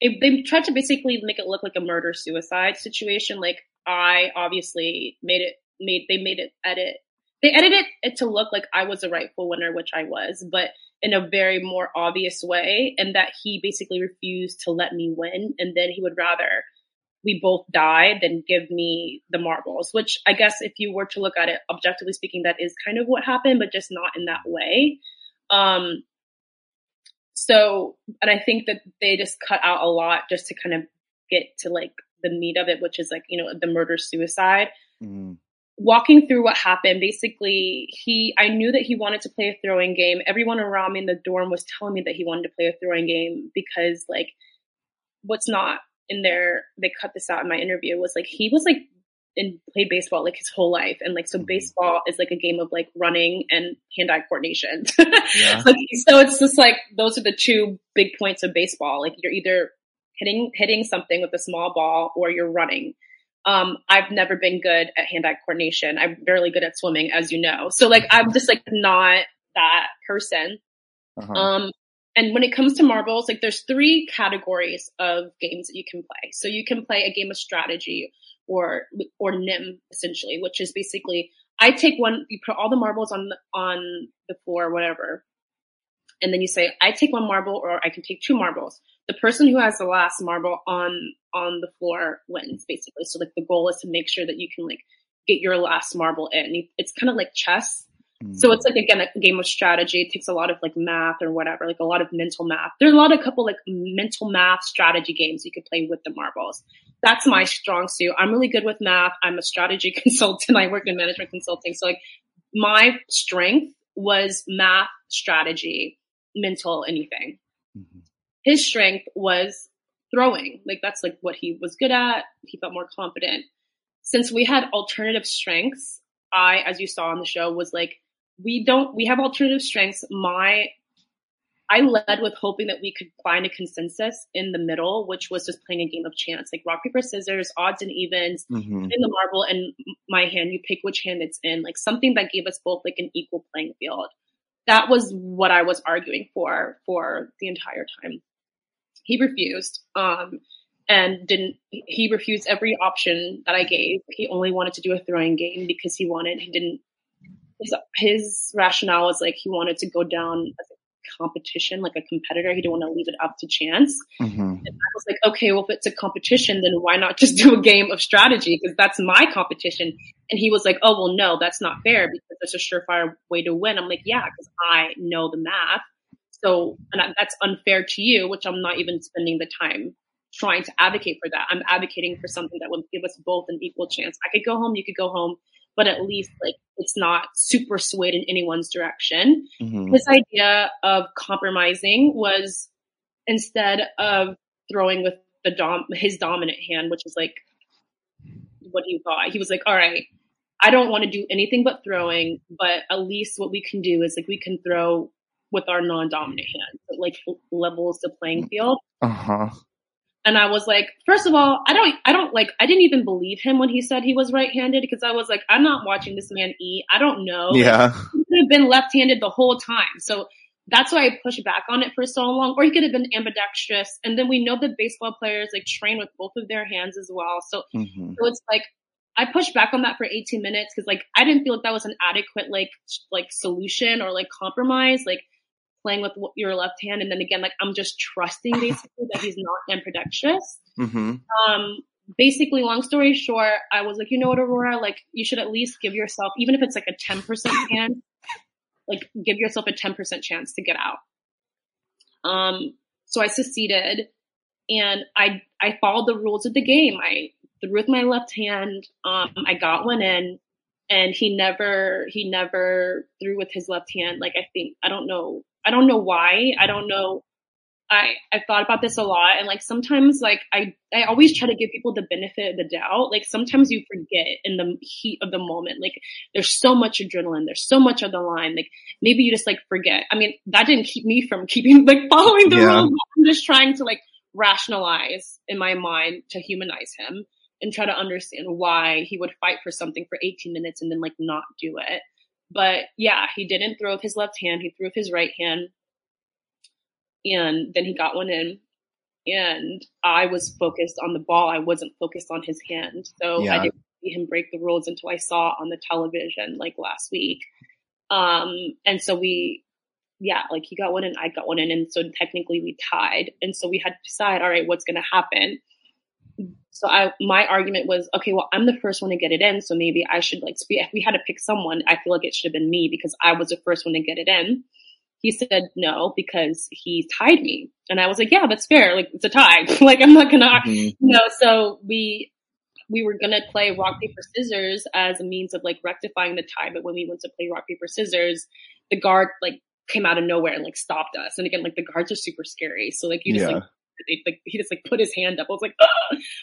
B: it, they tried to basically make it look like a murder suicide situation. Like I obviously made it made they made it edit they edited it to look like I was a rightful winner, which I was, but in a very more obvious way, and that he basically refused to let me win, and then he would rather we both die than give me the marbles. Which I guess if you were to look at it objectively speaking, that is kind of what happened, but just not in that way. Um, so, and I think that they just cut out a lot just to kind of get to like the meat of it, which is like, you know, the murder suicide. Mm. Walking through what happened, basically, he, I knew that he wanted to play a throwing game. Everyone around me in the dorm was telling me that he wanted to play a throwing game because, like, what's not in there, they cut this out in my interview, was like, he was like and played baseball like his whole life. And like, so mm-hmm. baseball is like a game of like running and hand-eye coordination. yeah. like, so it's just like, those are the two big points of baseball. Like you're either hitting, hitting something with a small ball or you're running. Um, I've never been good at hand-eye coordination. I'm barely good at swimming, as you know. So like, I'm just like not that person. Uh-huh. Um, and when it comes to marbles, like there's three categories of games that you can play. So you can play a game of strategy or or nim essentially, which is basically I take one, you put all the marbles on on the floor, whatever, and then you say I take one marble or I can take two marbles. The person who has the last marble on on the floor wins basically. So like the goal is to make sure that you can like get your last marble in. It's kind of like chess, so it's like again a game of strategy. It takes a lot of like math or whatever, like a lot of mental math. There's a lot of couple like mental math strategy games you could play with the marbles. That's my strong suit. I'm really good with math. I'm a strategy consultant. I work in management consulting. So like my strength was math, strategy, mental, anything. Mm-hmm. His strength was throwing. Like that's like what he was good at. He felt more confident. Since we had alternative strengths, I, as you saw on the show, was like we don't we have alternative strengths. My I led with hoping that we could find a consensus in the middle, which was just playing a game of chance, like rock, paper, scissors, odds and evens, mm-hmm. in the marble and my hand, you pick which hand it's in, like something that gave us both like an equal playing field. That was what I was arguing for for the entire time. He refused, um, and didn't, he refused every option that I gave. He only wanted to do a throwing game because he wanted, he didn't his his rationale was like he wanted to go down as a competition, like a competitor. He didn't want to leave it up to chance. Mm-hmm. And I was like, okay, well, if it's a competition, then why not just do a game of strategy? Because that's my competition. And he was like, oh, well, no, that's not fair because there's a surefire way to win. I'm like, yeah, because I know the math. So, and that's unfair to you, which I'm not even spending the time trying to advocate for that. I'm advocating for something that would give us both an equal chance. I could go home, you could go home but at least like it's not super swayed in anyone's direction. Mm-hmm. His idea of compromising was instead of throwing with the dom his dominant hand, which is like what he thought. He was like, all right, I don't want to do anything but throwing, but at least what we can do is like we can throw with our non-dominant hand. It, like levels the playing field. Uh-huh. And I was like, first of all, I don't, I don't like, I didn't even believe him when he said he was right-handed because I was like, I'm not watching this man eat. I don't know.
A: Yeah.
B: He could have been left-handed the whole time. So that's why I pushed back on it for so long. Or he could have been ambidextrous. And then we know that baseball players like train with both of their hands as well. So, mm-hmm. so it's like I pushed back on that for 18 minutes because like I didn't feel like that was an adequate like like solution or like compromise. Like playing with your left hand, and then again, like I'm just trusting basically that he's not ambidextrous. Mm-hmm. Um, basically, long story short, I was like, you know what, Aurora, like you should at least give yourself, even if it's like a 10% chance, like give yourself a 10% chance to get out. Um, so I succeeded and I, I followed the rules of the game. I threw with my left hand. Um, I got one in and he never, he never threw with his left hand. Like I think, I don't know, I don't know why. I don't know I I thought about this a lot and like sometimes like I I always try to give people the benefit of the doubt. Like sometimes you forget in the heat of the moment. Like there's so much adrenaline, there's so much on the line. Like maybe you just like forget. I mean, that didn't keep me from keeping like following the yeah. rules. I'm just trying to like rationalize in my mind to humanize him and try to understand why he would fight for something for 18 minutes and then like not do it. But yeah, he didn't throw with his left hand, he threw with his right hand and then he got one in and I was focused on the ball. I wasn't focused on his hand. So yeah. I didn't see him break the rules until I saw on the television like last week. Um, and so we, yeah, like he got one and I got one in. And so technically we tied. And so we had to decide, all right, what's going to happen? So I, my argument was, okay, well, I'm the first one to get it in. So maybe I should like, if we had to pick someone, I feel like it should have been me because I was the first one to get it in. He said no because he tied me. And I was like, yeah, that's fair. Like it's a tie. like I'm not gonna, mm-hmm. you know, so we, we were gonna play rock, paper, scissors as a means of like rectifying the tie. But when we went to play rock, paper, scissors, the guard like came out of nowhere and like stopped us. And again, like the guards are super scary. So like you just yeah. like, they, like he just like put his hand up. I was like,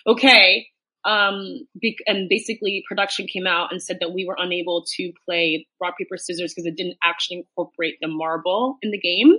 B: okay um, be- and basically production came out and said that we were unable to play rock paper scissors because it didn't actually incorporate the marble in the game.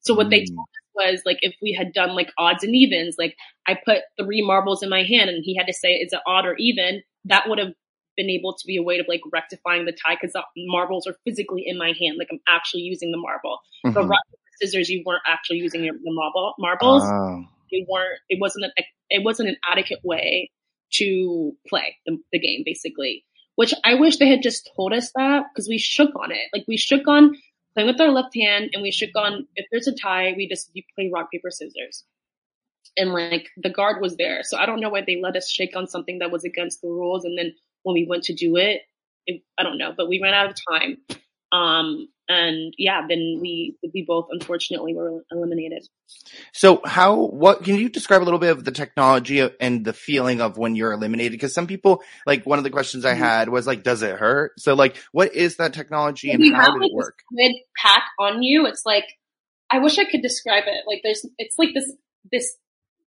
B: So what mm. they told us was like if we had done like odds and evens, like I put three marbles in my hand and he had to say it's an odd or even, that would have been able to be a way of like rectifying the tie because the marbles are physically in my hand, like I'm actually using the marble. Mm-hmm. But rock scissors, you weren't actually using your, the marble marbles. Oh. Weren't. It wasn't an. It wasn't an adequate way to play the, the game, basically. Which I wish they had just told us that because we shook on it. Like we shook on playing with our left hand and we shook on if there's a tie, we just you play rock, paper, scissors. And like the guard was there. So I don't know why they let us shake on something that was against the rules. And then when we went to do it, it I don't know, but we ran out of time. Um, and yeah, then we we both unfortunately were eliminated.
A: So how what can you describe a little bit of the technology and the feeling of when you're eliminated? Because some people like one of the questions I mm-hmm. had was like, does it hurt? So like, what is that technology and how does like, it work?
B: Pack on you, it's like I wish I could describe it. Like there's it's like this this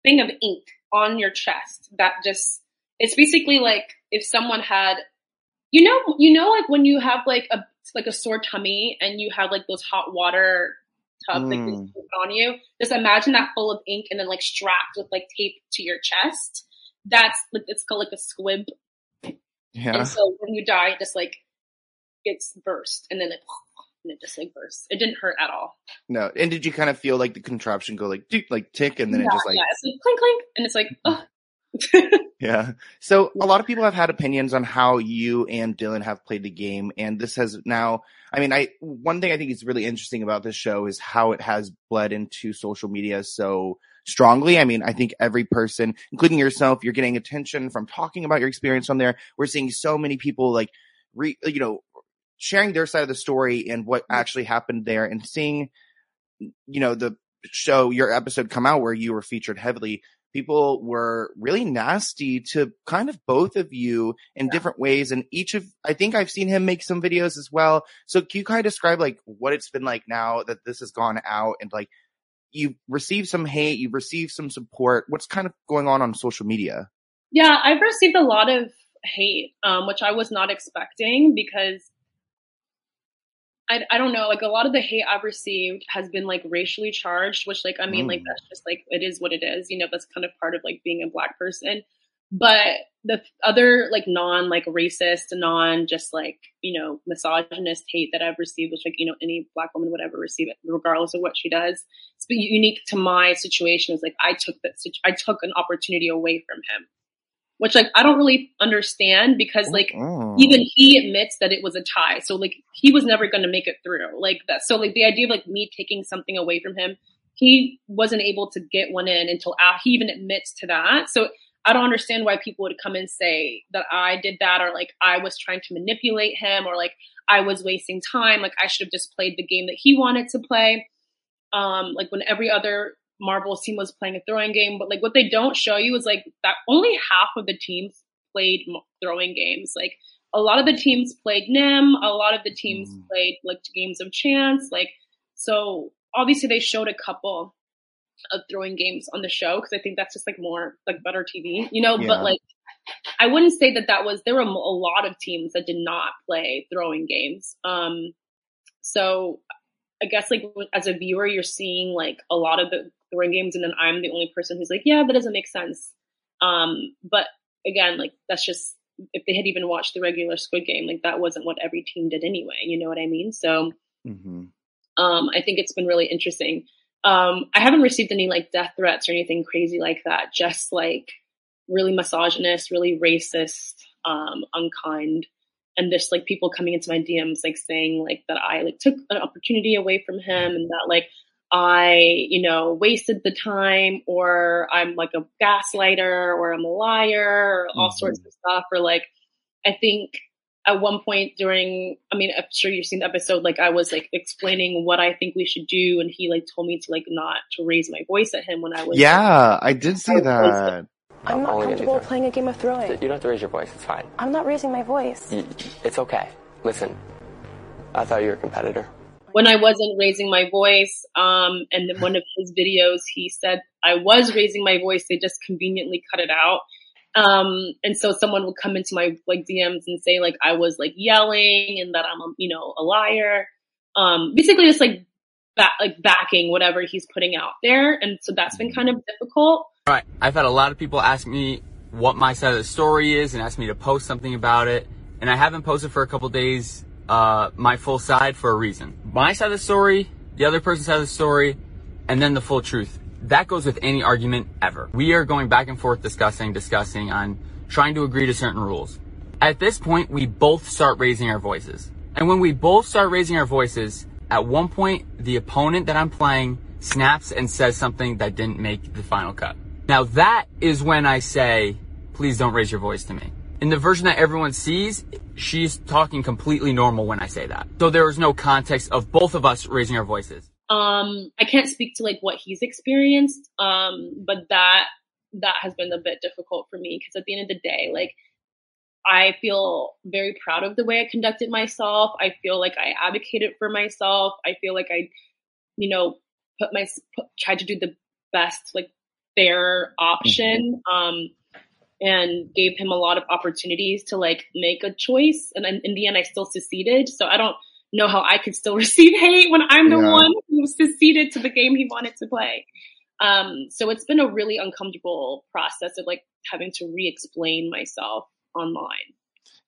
B: thing of ink on your chest that just it's basically like if someone had you know you know like when you have like a like a sore tummy and you have like those hot water tubs mm. like on you, just imagine that full of ink and then like strapped with like tape to your chest. That's like it's called like a squib. Yeah. And so when you die, just like it's burst and then it and it just like burst. It didn't hurt at all.
A: No. And did you kind of feel like the contraption go like like tick and then yeah, it just like
B: yeah, it's like clink clink and it's like oh
A: yeah. So a lot of people have had opinions on how you and Dylan have played the game. And this has now, I mean, I, one thing I think is really interesting about this show is how it has bled into social media so strongly. I mean, I think every person, including yourself, you're getting attention from talking about your experience on there. We're seeing so many people like, re, you know, sharing their side of the story and what actually happened there and seeing, you know, the show, your episode come out where you were featured heavily people were really nasty to kind of both of you in yeah. different ways. And each of, I think I've seen him make some videos as well. So can you kind of describe like what it's been like now that this has gone out and like you've received some hate, you've received some support. What's kind of going on on social media?
B: Yeah, I've received a lot of hate, um, which I was not expecting because I, I don't know, like a lot of the hate I've received has been like racially charged, which like, I mean, mm. like that's just like, it is what it is, you know, that's kind of part of like being a black person. but the other like non like racist, non just like you know misogynist hate that I've received, which like you know any black woman would ever receive it, regardless of what she does. It's unique to my situation. Is like I took that I took an opportunity away from him, which like I don't really understand because like even he admits that it was a tie. So like he was never going to make it through like that. So like the idea of like me taking something away from him, he wasn't able to get one in until after, he even admits to that. So I don't understand why people would come and say that I did that or like I was trying to manipulate him or like I was wasting time. Like I should have just played the game that he wanted to play. Um, like when every other marbles team was playing a throwing game, but like what they don't show you is like that only half of the teams played throwing games. Like a lot of the teams played Nim, a lot of the teams mm. played like games of chance. Like so obviously they showed a couple of throwing games on the show because I think that's just like more like better TV, you know. Yeah. But like, I wouldn't say that that was there were a lot of teams that did not play throwing games. Um, so I guess like as a viewer, you're seeing like a lot of the throwing games, and then I'm the only person who's like, yeah, that doesn't make sense. Um, but again, like that's just if they had even watched the regular Squid Game, like that wasn't what every team did anyway. You know what I mean? So, mm-hmm. um, I think it's been really interesting. Um, I haven't received any like death threats or anything crazy like that. Just like really misogynist, really racist, um, unkind, and just like people coming into my DMs like saying like that I like took an opportunity away from him and that like I, you know, wasted the time or I'm like a gaslighter or I'm a liar or all mm-hmm. sorts of stuff or like I think at one point during, I mean, I'm sure you've seen the episode, like I was like explaining what I think we should do. And he like told me to like not to raise my voice at him when I was.
A: Yeah, I did see that.
D: I'm not comfortable playing a game of throwing.
E: You don't have to raise your voice. It's fine.
D: I'm not raising my voice.
E: It's okay. Listen, I thought you were a competitor.
B: When I wasn't raising my voice, um, and then one of his videos, he said I was raising my voice. They just conveniently cut it out. Um, and so someone would come into my like DMs and say like I was like yelling and that I'm a, you know, a liar. Um, basically just like back, like backing whatever he's putting out there. And so that's been kind of difficult.
F: All right. I've had a lot of people ask me what my side of the story is and ask me to post something about it. And I haven't posted for a couple days, uh, my full side for a reason. My side of the story, the other person's side of the story, and then the full truth that goes with any argument ever. We are going back and forth discussing, discussing on trying to agree to certain rules. At this point, we both start raising our voices. And when we both start raising our voices, at one point, the opponent that I'm playing snaps and says something that didn't make the final cut. Now that is when I say, please don't raise your voice to me. In the version that everyone sees, she's talking completely normal when I say that. So there is no context of both of us raising our voices.
B: Um, I can't speak to like what he's experienced, um, but that that has been a bit difficult for me because at the end of the day, like I feel very proud of the way I conducted myself. I feel like I advocated for myself. I feel like I, you know, put my put, tried to do the best like fair option. Mm-hmm. Um, and gave him a lot of opportunities to like make a choice. And in the end, I still seceded. So I don't know how I could still receive hate when I'm the yeah. one who seceded to the game he wanted to play. Um, so it's been a really uncomfortable process of like having to re-explain myself online.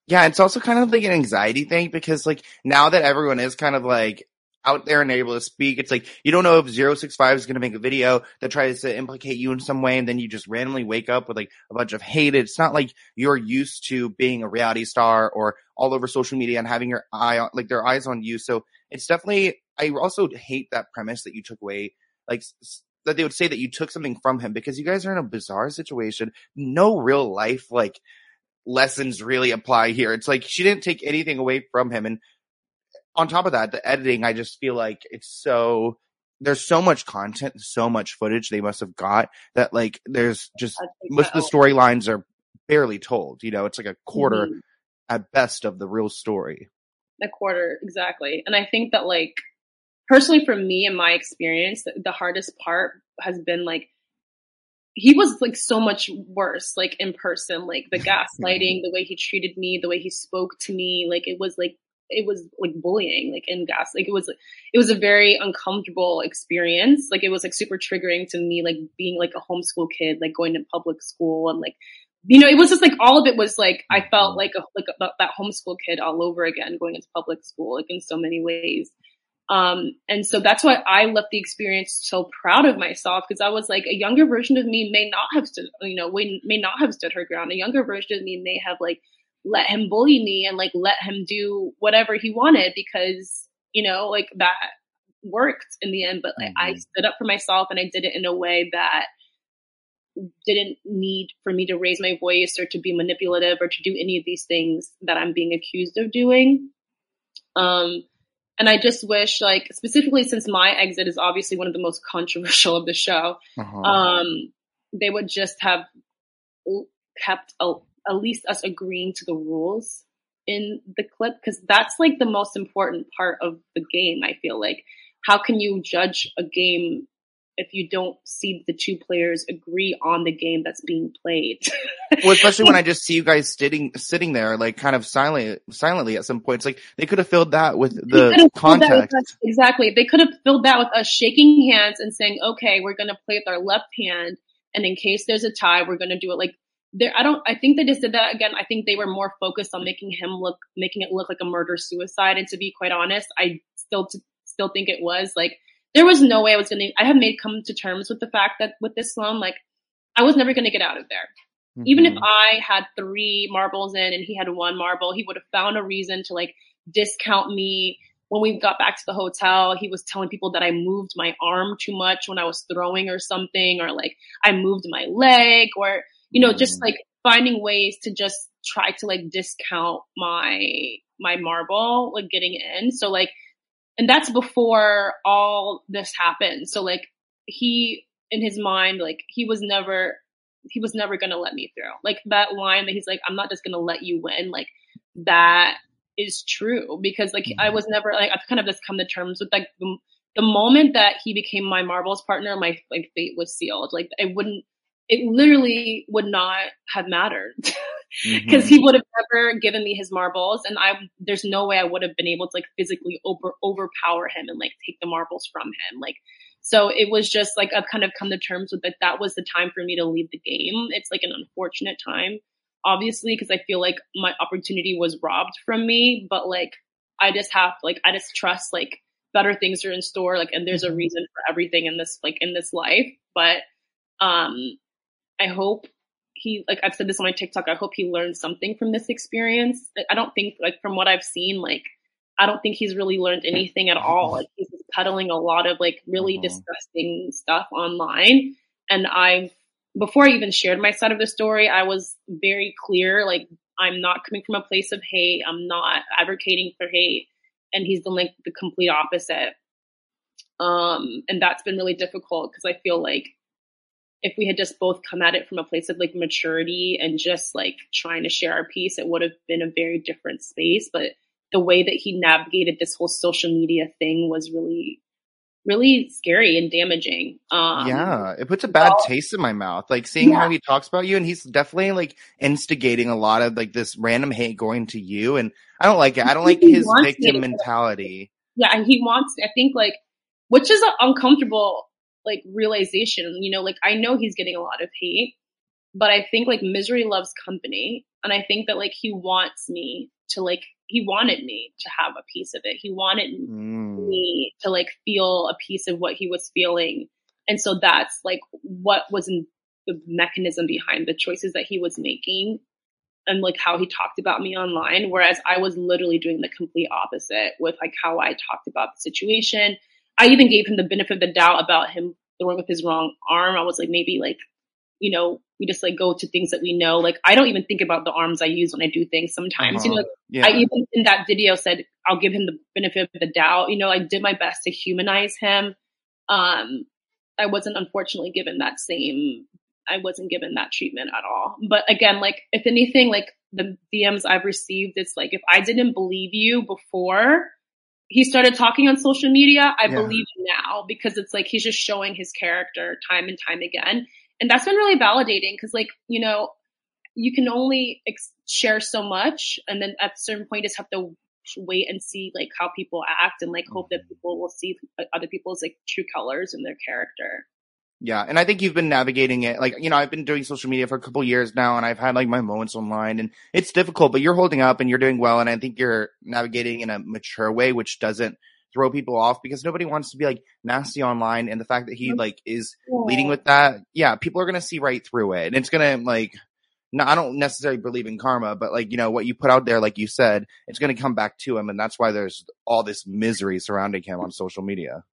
A: Yeah, it's also kind of like an anxiety thing because like now that everyone is kind of like out there and able to speak. It's like you don't know if 065 is going to make a video that tries to implicate you in some way, and then you just randomly wake up with like a bunch of hate. It's not like you're used to being a reality star or all over social media and having your eye on like their eyes on you. So it's definitely. I also hate that premise that you took away, like that they would say that you took something from him because you guys are in a bizarre situation. No real life like lessons really apply here. It's like she didn't take anything away from him and on top of that, the editing, I just feel like it's so there's so much content, so much footage they must have got that like there's just most of the storylines are barely told. You know, it's like a quarter mm-hmm. at best of the real story.
B: A quarter, exactly. And I think that like personally for me in my experience, the, the hardest part has been like he was like so much worse like in person like the gaslighting the way he treated me the way he spoke to me like it was like it was like bullying, like in gas. Like it was, it was a very uncomfortable experience. Like it was like super triggering to me, like being like a homeschool kid, like going to public school and like you know, it was just like all of it was like I felt like a, like a, that homeschool kid all over again, going into public school, like in so many ways. Um, and so that's why I left the experience so proud of myself because I was like a younger version of me may not have stood, you know, may, may not have stood her ground. A younger version of me may have like let him bully me and like let him do whatever he wanted because, you know, like that worked in the end. But like mm-hmm. I stood up for myself and I did it in a way that didn't need for me to raise my voice or to be manipulative or to do any of these things that I'm being accused of doing. Um, and I just wish, like, specifically since my exit is obviously one of the most controversial of the show, uh-huh. um, they would just have kept a, at least us agreeing to the rules in the clip because that's like the most important part of the game. I feel like how can you judge a game if you don't see the two players agree on the game that's being played.
A: well, especially when I just see you guys sitting sitting there, like kind of silently silently at some points. Like they could have filled that with the context.
B: Us, exactly, they could have filled that with us shaking hands and saying, "Okay, we're going to play with our left hand, and in case there's a tie, we're going to do it like." There, I don't. I think they just did that again. I think they were more focused on making him look, making it look like a murder suicide. And to be quite honest, I still, t- still think it was like there was no way I was going to, I have made come to terms with the fact that with Dylan, like I was never going to get out of there. Mm-hmm. Even if I had three marbles in and he had one marble, he would have found a reason to like discount me. When we got back to the hotel, he was telling people that I moved my arm too much when I was throwing or something, or like I moved my leg, or, you know, mm-hmm. just like finding ways to just try to like discount my, my marble, like getting in. So like, and that's before all this happened. So like he in his mind, like he was never he was never gonna let me through. Like that line that he's like, I'm not just gonna let you win, like that is true because like I was never like I've kind of just come to terms with like the, the moment that he became my marbles partner, my like fate was sealed. Like I wouldn't it literally would not have mattered because mm-hmm. he would have never given me his marbles and I there's no way I would have been able to like physically over overpower him and like take the marbles from him like so it was just like I've kind of come to terms with that that was the time for me to leave the game it's like an unfortunate time obviously because I feel like my opportunity was robbed from me but like I just have like I just trust like better things are in store like and there's a mm-hmm. reason for everything in this like in this life but um I hope he, like I've said this on my TikTok, I hope he learned something from this experience. I don't think, like, from what I've seen, like, I don't think he's really learned anything at all. Like, he's just peddling a lot of, like, really mm-hmm. disgusting stuff online. And I've, before I even shared my side of the story, I was very clear, like, I'm not coming from a place of hate. I'm not advocating for hate. And he's done, like, the complete opposite. Um, and that's been really difficult because I feel like if we had just both come at it from a place of like maturity and just like trying to share our piece, it would have been a very different space. But the way that he navigated this whole social media thing was really, really scary and damaging.
A: Um, yeah, it puts a bad well, taste in my mouth. Like seeing yeah. how he talks about you, and he's definitely like instigating a lot of like this random hate going to you, and I don't like it. I don't like his victim mentality.
B: Yeah, and he wants. I think like, which is uncomfortable like realization. You know, like I know he's getting a lot of hate, but I think like misery loves company. And I think that like he wants me to like, he wanted me to have a piece of it. He wanted mm. me to like feel a piece of what he was feeling. And so that's like what was in the mechanism behind the choices that he was making and like how he talked about me online. Whereas I was literally doing the complete opposite with like how I talked about the situation I even gave him the benefit of the doubt about him throwing with his wrong arm. I was like, maybe like, you know, we just like go to things that we know. Like I don't even think about the arms I use when I do things sometimes. Uh-huh. You know, yeah. I even in that video said I'll give him the benefit of the doubt. You know, I did my best to humanize him. Um, I wasn't unfortunately given that same I wasn't given that treatment at all. But again, like if anything, like the DMs I've received, it's like if I didn't believe you before, he started talking on social media, I yeah. believe now because it's like he's just showing his character time and time again. And that's been really validating because like, you know, you can only ex- share so much and then at a certain point just have to wait and see like how people act and like hope that mm-hmm. people will see other people's like true colors in their character.
A: Yeah, and I think you've been navigating it. Like, you know, I've been doing social media for a couple years now, and I've had like my moments online, and it's difficult, but you're holding up and you're doing well, and I think you're navigating in a mature way, which doesn't throw people off because nobody wants to be like nasty online. And the fact that he mm-hmm. like is leading with that, yeah, people are gonna see right through it, and it's gonna like. No, I don't necessarily believe in karma, but like, you know, what you put out there, like you said, it's going to come back to him. And that's why there's all this misery surrounding him on social media.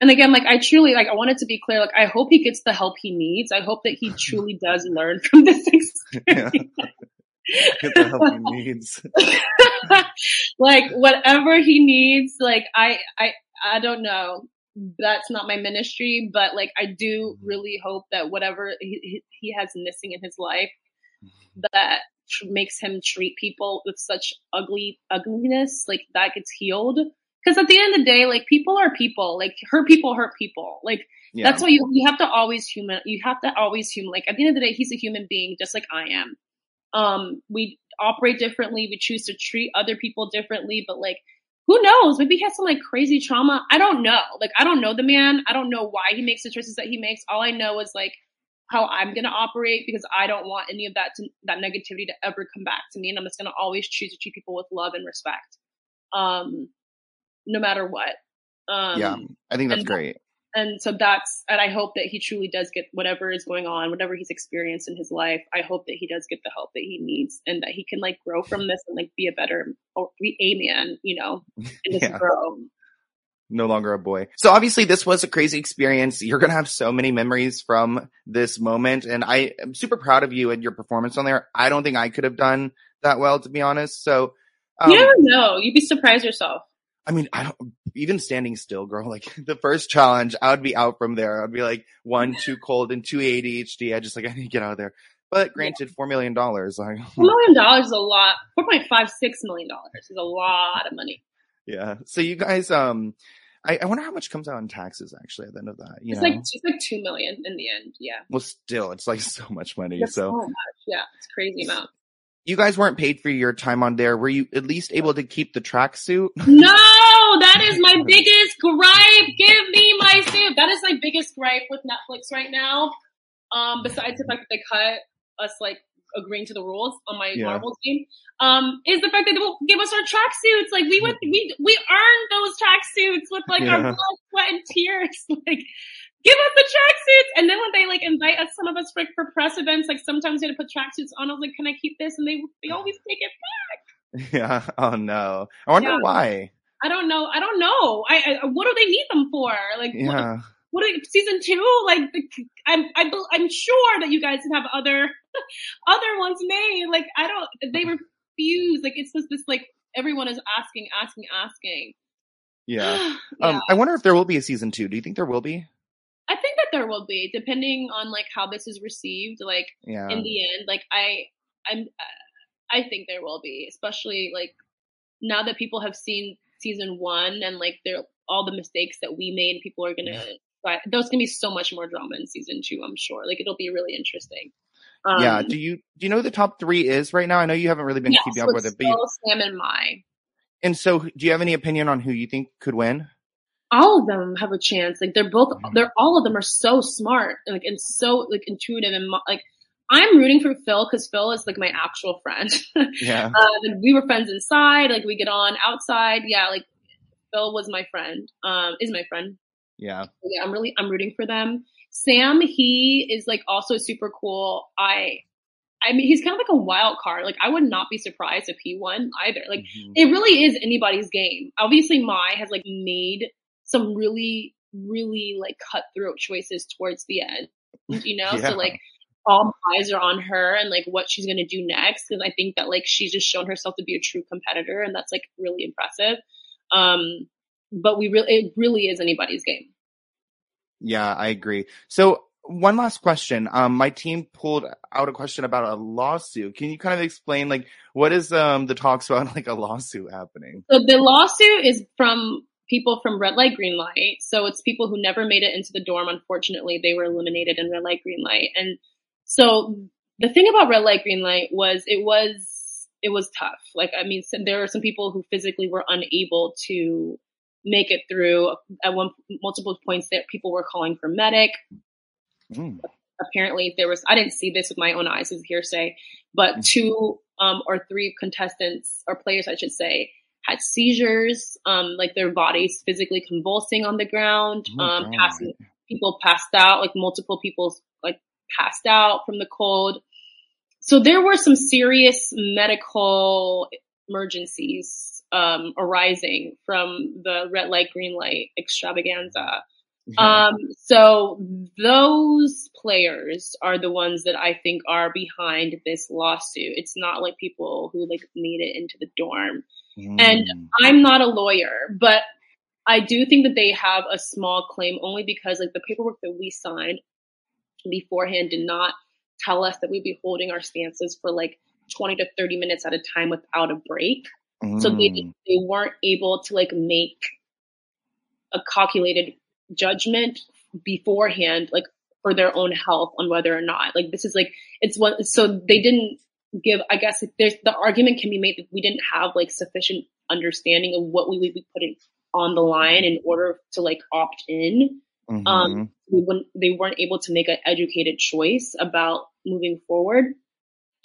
B: And again, like I truly like I wanted to be clear, like I hope he gets the help he needs. I hope that he truly does learn from this experience.
A: Get the help he needs.
B: like whatever he needs, like I I I don't know. That's not my ministry, but like I do mm-hmm. really hope that whatever he, he has missing in his life mm-hmm. that makes him treat people with such ugly ugliness, like that gets healed because at the end of the day, like people are people. Like hurt people hurt people. Like yeah. that's why you you have to always human. You have to always human. Like at the end of the day, he's a human being, just like I am. Um, we operate differently. We choose to treat other people differently. But like, who knows? Maybe he has some like crazy trauma. I don't know. Like I don't know the man. I don't know why he makes the choices that he makes. All I know is like how I'm gonna operate because I don't want any of that to, that negativity to ever come back to me, and I'm just gonna always choose to treat people with love and respect. Um, no matter what.
A: Um, yeah, I think that's
B: and,
A: great.
B: And so that's, and I hope that he truly does get whatever is going on, whatever he's experienced in his life. I hope that he does get the help that he needs and that he can like grow from this and like be a better, or be a man, you know, and just yeah. grow
A: no longer a boy. So obviously this was a crazy experience. You're going to have so many memories from this moment. And I am super proud of you and your performance on there. I don't think I could have done that well, to be honest. So,
B: um, you never know. You'd be surprised yourself.
A: I mean, I don't even standing still, girl. Like the first challenge, I would be out from there. I'd be like one too cold and two ADHD. I just like I need to get out of there. But granted, four million dollars, like
B: four million dollars is a lot. Four point five six million dollars is a lot of money.
A: Yeah. So you guys, um, I, I, wonder how much comes out in taxes actually at the end of that. You
B: it's
A: know?
B: like it's like two million in the end. Yeah.
A: Well, still, it's like so much money.
B: That's
A: so,
B: so much. yeah, it's crazy amount
A: you guys weren't paid for your time on there. Were you at least able to keep the tracksuit?
B: No, that is my biggest gripe. Give me my suit. That is my biggest gripe with Netflix right now. Um, besides the fact that they cut us like agreeing to the rules on my yeah. marbles team, um, is the fact that they won't give us our tracksuits. Like we went, we we earned those tracksuits with like yeah. our blood, sweat, and tears. Like give us the tracksuits. And then when they like invite us, some of us for, for press events, like sometimes they had to put tracksuits on. I was like, can I keep this? And they they always take it back.
A: Yeah. Oh no. I wonder yeah. why.
B: I don't know. I don't know. I, I, what do they need them for? Like,
A: yeah.
B: What, what are, season two? Like, I'm, I, I'm sure that you guys have other, other ones made. Like, I don't, they refuse. Like, it's just this, like, everyone is asking, asking, asking.
A: Yeah. yeah. Um, I wonder if there will be a season two. Do you think there will be?
B: I think that there will be, depending on like how this is received. Like
A: yeah.
B: in the end, like I, I'm, I think there will be, especially like now that people have seen season one and like they're all the mistakes that we made. People are gonna, but there's gonna be so much more drama in season two. I'm sure. Like it'll be really interesting.
A: Um, yeah. Do you do you know the top three is right now? I know you haven't really been
B: yeah,
A: keeping up with it, but
B: you, Sam and Mai.
A: And so, do you have any opinion on who you think could win?
B: all of them have a chance. Like they're both, mm-hmm. they're all of them are so smart, like and so like intuitive and like. I'm rooting for Phil because Phil is like my actual friend.
A: yeah.
B: Uh, we were friends inside, like we get on outside. Yeah, like Phil was my friend. Um, is my friend.
A: Yeah.
B: Yeah, I'm really I'm rooting for them. Sam, he is like also super cool. I I mean, he's kind of like a wild card. Like, I would not be surprised if he won either. Like, mm-hmm. it really is anybody's game. Obviously, Mai has like made some really, really like cutthroat choices towards the end, you know? yeah. So like all eyes are on her and like what she's going to do next. Cause I think that like she's just shown herself to be a true competitor and that's like really impressive. Um, but we really, it really is anybody's game.
A: Yeah, I agree. So one last question. Um, my team pulled out a question about a lawsuit. Can you kind of explain, like, what is um the talks about like a lawsuit happening?
B: So the lawsuit is from people from red light, green light. So it's people who never made it into the dorm. Unfortunately, they were eliminated in red light, green light. And so the thing about red light, green light was it was, it was tough. Like, I mean, there are some people who physically were unable to make it through at one multiple points that people were calling for medic. mm. apparently there was, I didn't see this with my own eyes as hearsay, but mm. two um, or three contestants or players, I should say, had seizures, um, like their bodies physically convulsing on the ground, oh um, passing, people passed out, like multiple people passed out from the cold. So there were some serious medical emergencies um, arising from the red light, green light extravaganza. Um, so those players are the ones that I think are behind this lawsuit. It's not like people who like made it into the dorm. Mm. And I'm not a lawyer, but I do think that they have a small claim only because like the paperwork that we signed beforehand did not tell us that we'd be holding our stances for like 20 to 30 minutes at a time without a break. Mm. So they mm. they weren't able to like make a calculated judgment beforehand, like for their own health on whether or not like this is like it's what so they didn't give I guess there's the argument can be made that we didn't have like sufficient understanding of what we would be putting on the line in order to like opt in. Mm-hmm. Um, we wouldn't, they weren't able to make an educated choice about moving forward.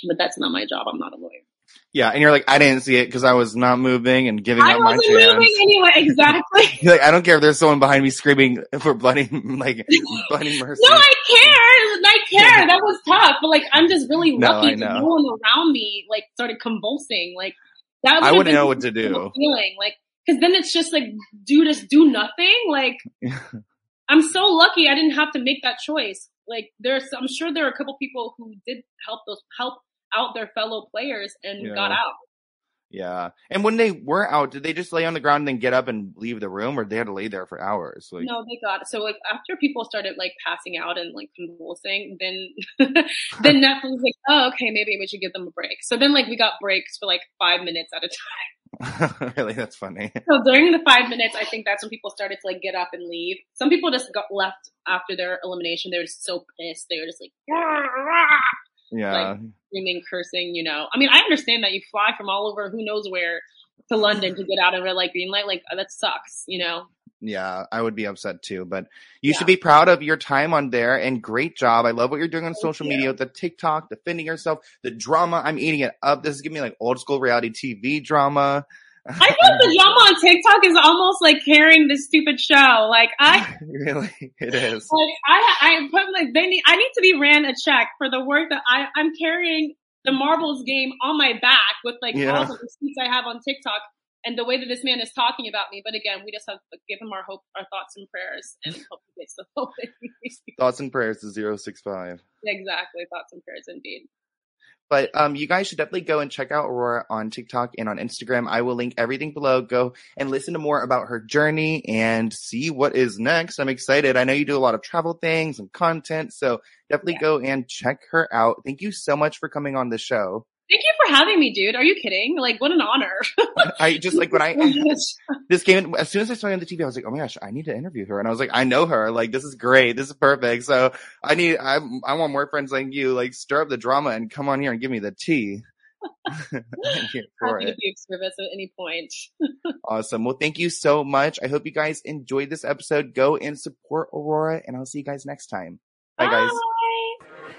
B: But that's not my job. I'm not a lawyer.
A: Yeah, and you're like, I didn't see it because I was not moving and giving I up my chance. I wasn't moving
B: anyway. Exactly.
A: you're like, I don't care if there's someone behind me screaming for bloody, like bloody mercy.
B: No, I care. I care. That was tough, but like, I'm just really lucky no, no one around me like started convulsing. Like
A: that. I wouldn't know what to do.
B: Feeling like because then it's just like do just do nothing. Like I'm so lucky I didn't have to make that choice. Like there's, I'm sure there are a couple people who did help those help out their fellow players and yeah. got out.
A: Yeah. And when they were out, did they just lay on the ground and then get up and leave the room or they had to lay there for hours?
B: Like No, they got so like after people started like passing out and like convulsing, then then Netflix was like, Oh, okay, maybe we should give them a break. So then like we got breaks for like five minutes at a
A: time. really? That's funny.
B: So during the five minutes, I think that's when people started to like get up and leave. Some people just got left after their elimination. They were just so pissed. They were just like,
A: yeah.
B: Like, screaming, cursing, you know. I mean, I understand that you fly from all over who knows where to London to get out of red light, green light. Like, that sucks, you know?
A: Yeah, I would be upset too, but you yeah. should be proud of your time on there and great job. I love what you're doing on Thank social you. media the TikTok, defending yourself, the drama. I'm eating it up. This is giving me like old school reality TV drama.
B: I feel the drama on TikTok is almost like carrying this stupid show. Like I
A: really, it is.
B: Like I, I put like they need. I need to be ran a check for the work that I, I'm carrying the marbles game on my back with like yeah. all the receipts I have on TikTok and the way that this man is talking about me. But again, we just have to give him our hope, our thoughts and prayers, and hope he gets the hope.
A: thoughts and prayers to zero six five.
B: Exactly, thoughts and prayers indeed.
A: But um, you guys should definitely go and check out Aurora on TikTok and on Instagram. I will link everything below. Go and listen to more about her journey and see what is next. I'm excited. I know you do a lot of travel things and content, so definitely yeah. go and check her out. Thank you so much for coming on the show.
B: Thank you for having me, dude. Are you kidding? Like, what an honor.
A: I just like when I oh this came in, as soon as I saw you on the TV, I was like, oh my gosh, I need to interview her. And I was like, I know her. Like, this is great. This is perfect. So I need, I, I want more friends like you. Like, stir up the drama and come on here and give me the tea.
B: Happy to be of service at any point.
A: awesome. Well, thank you so much. I hope you guys enjoyed this episode. Go and support Aurora, and I'll see you guys next time. Bye, Bye. guys.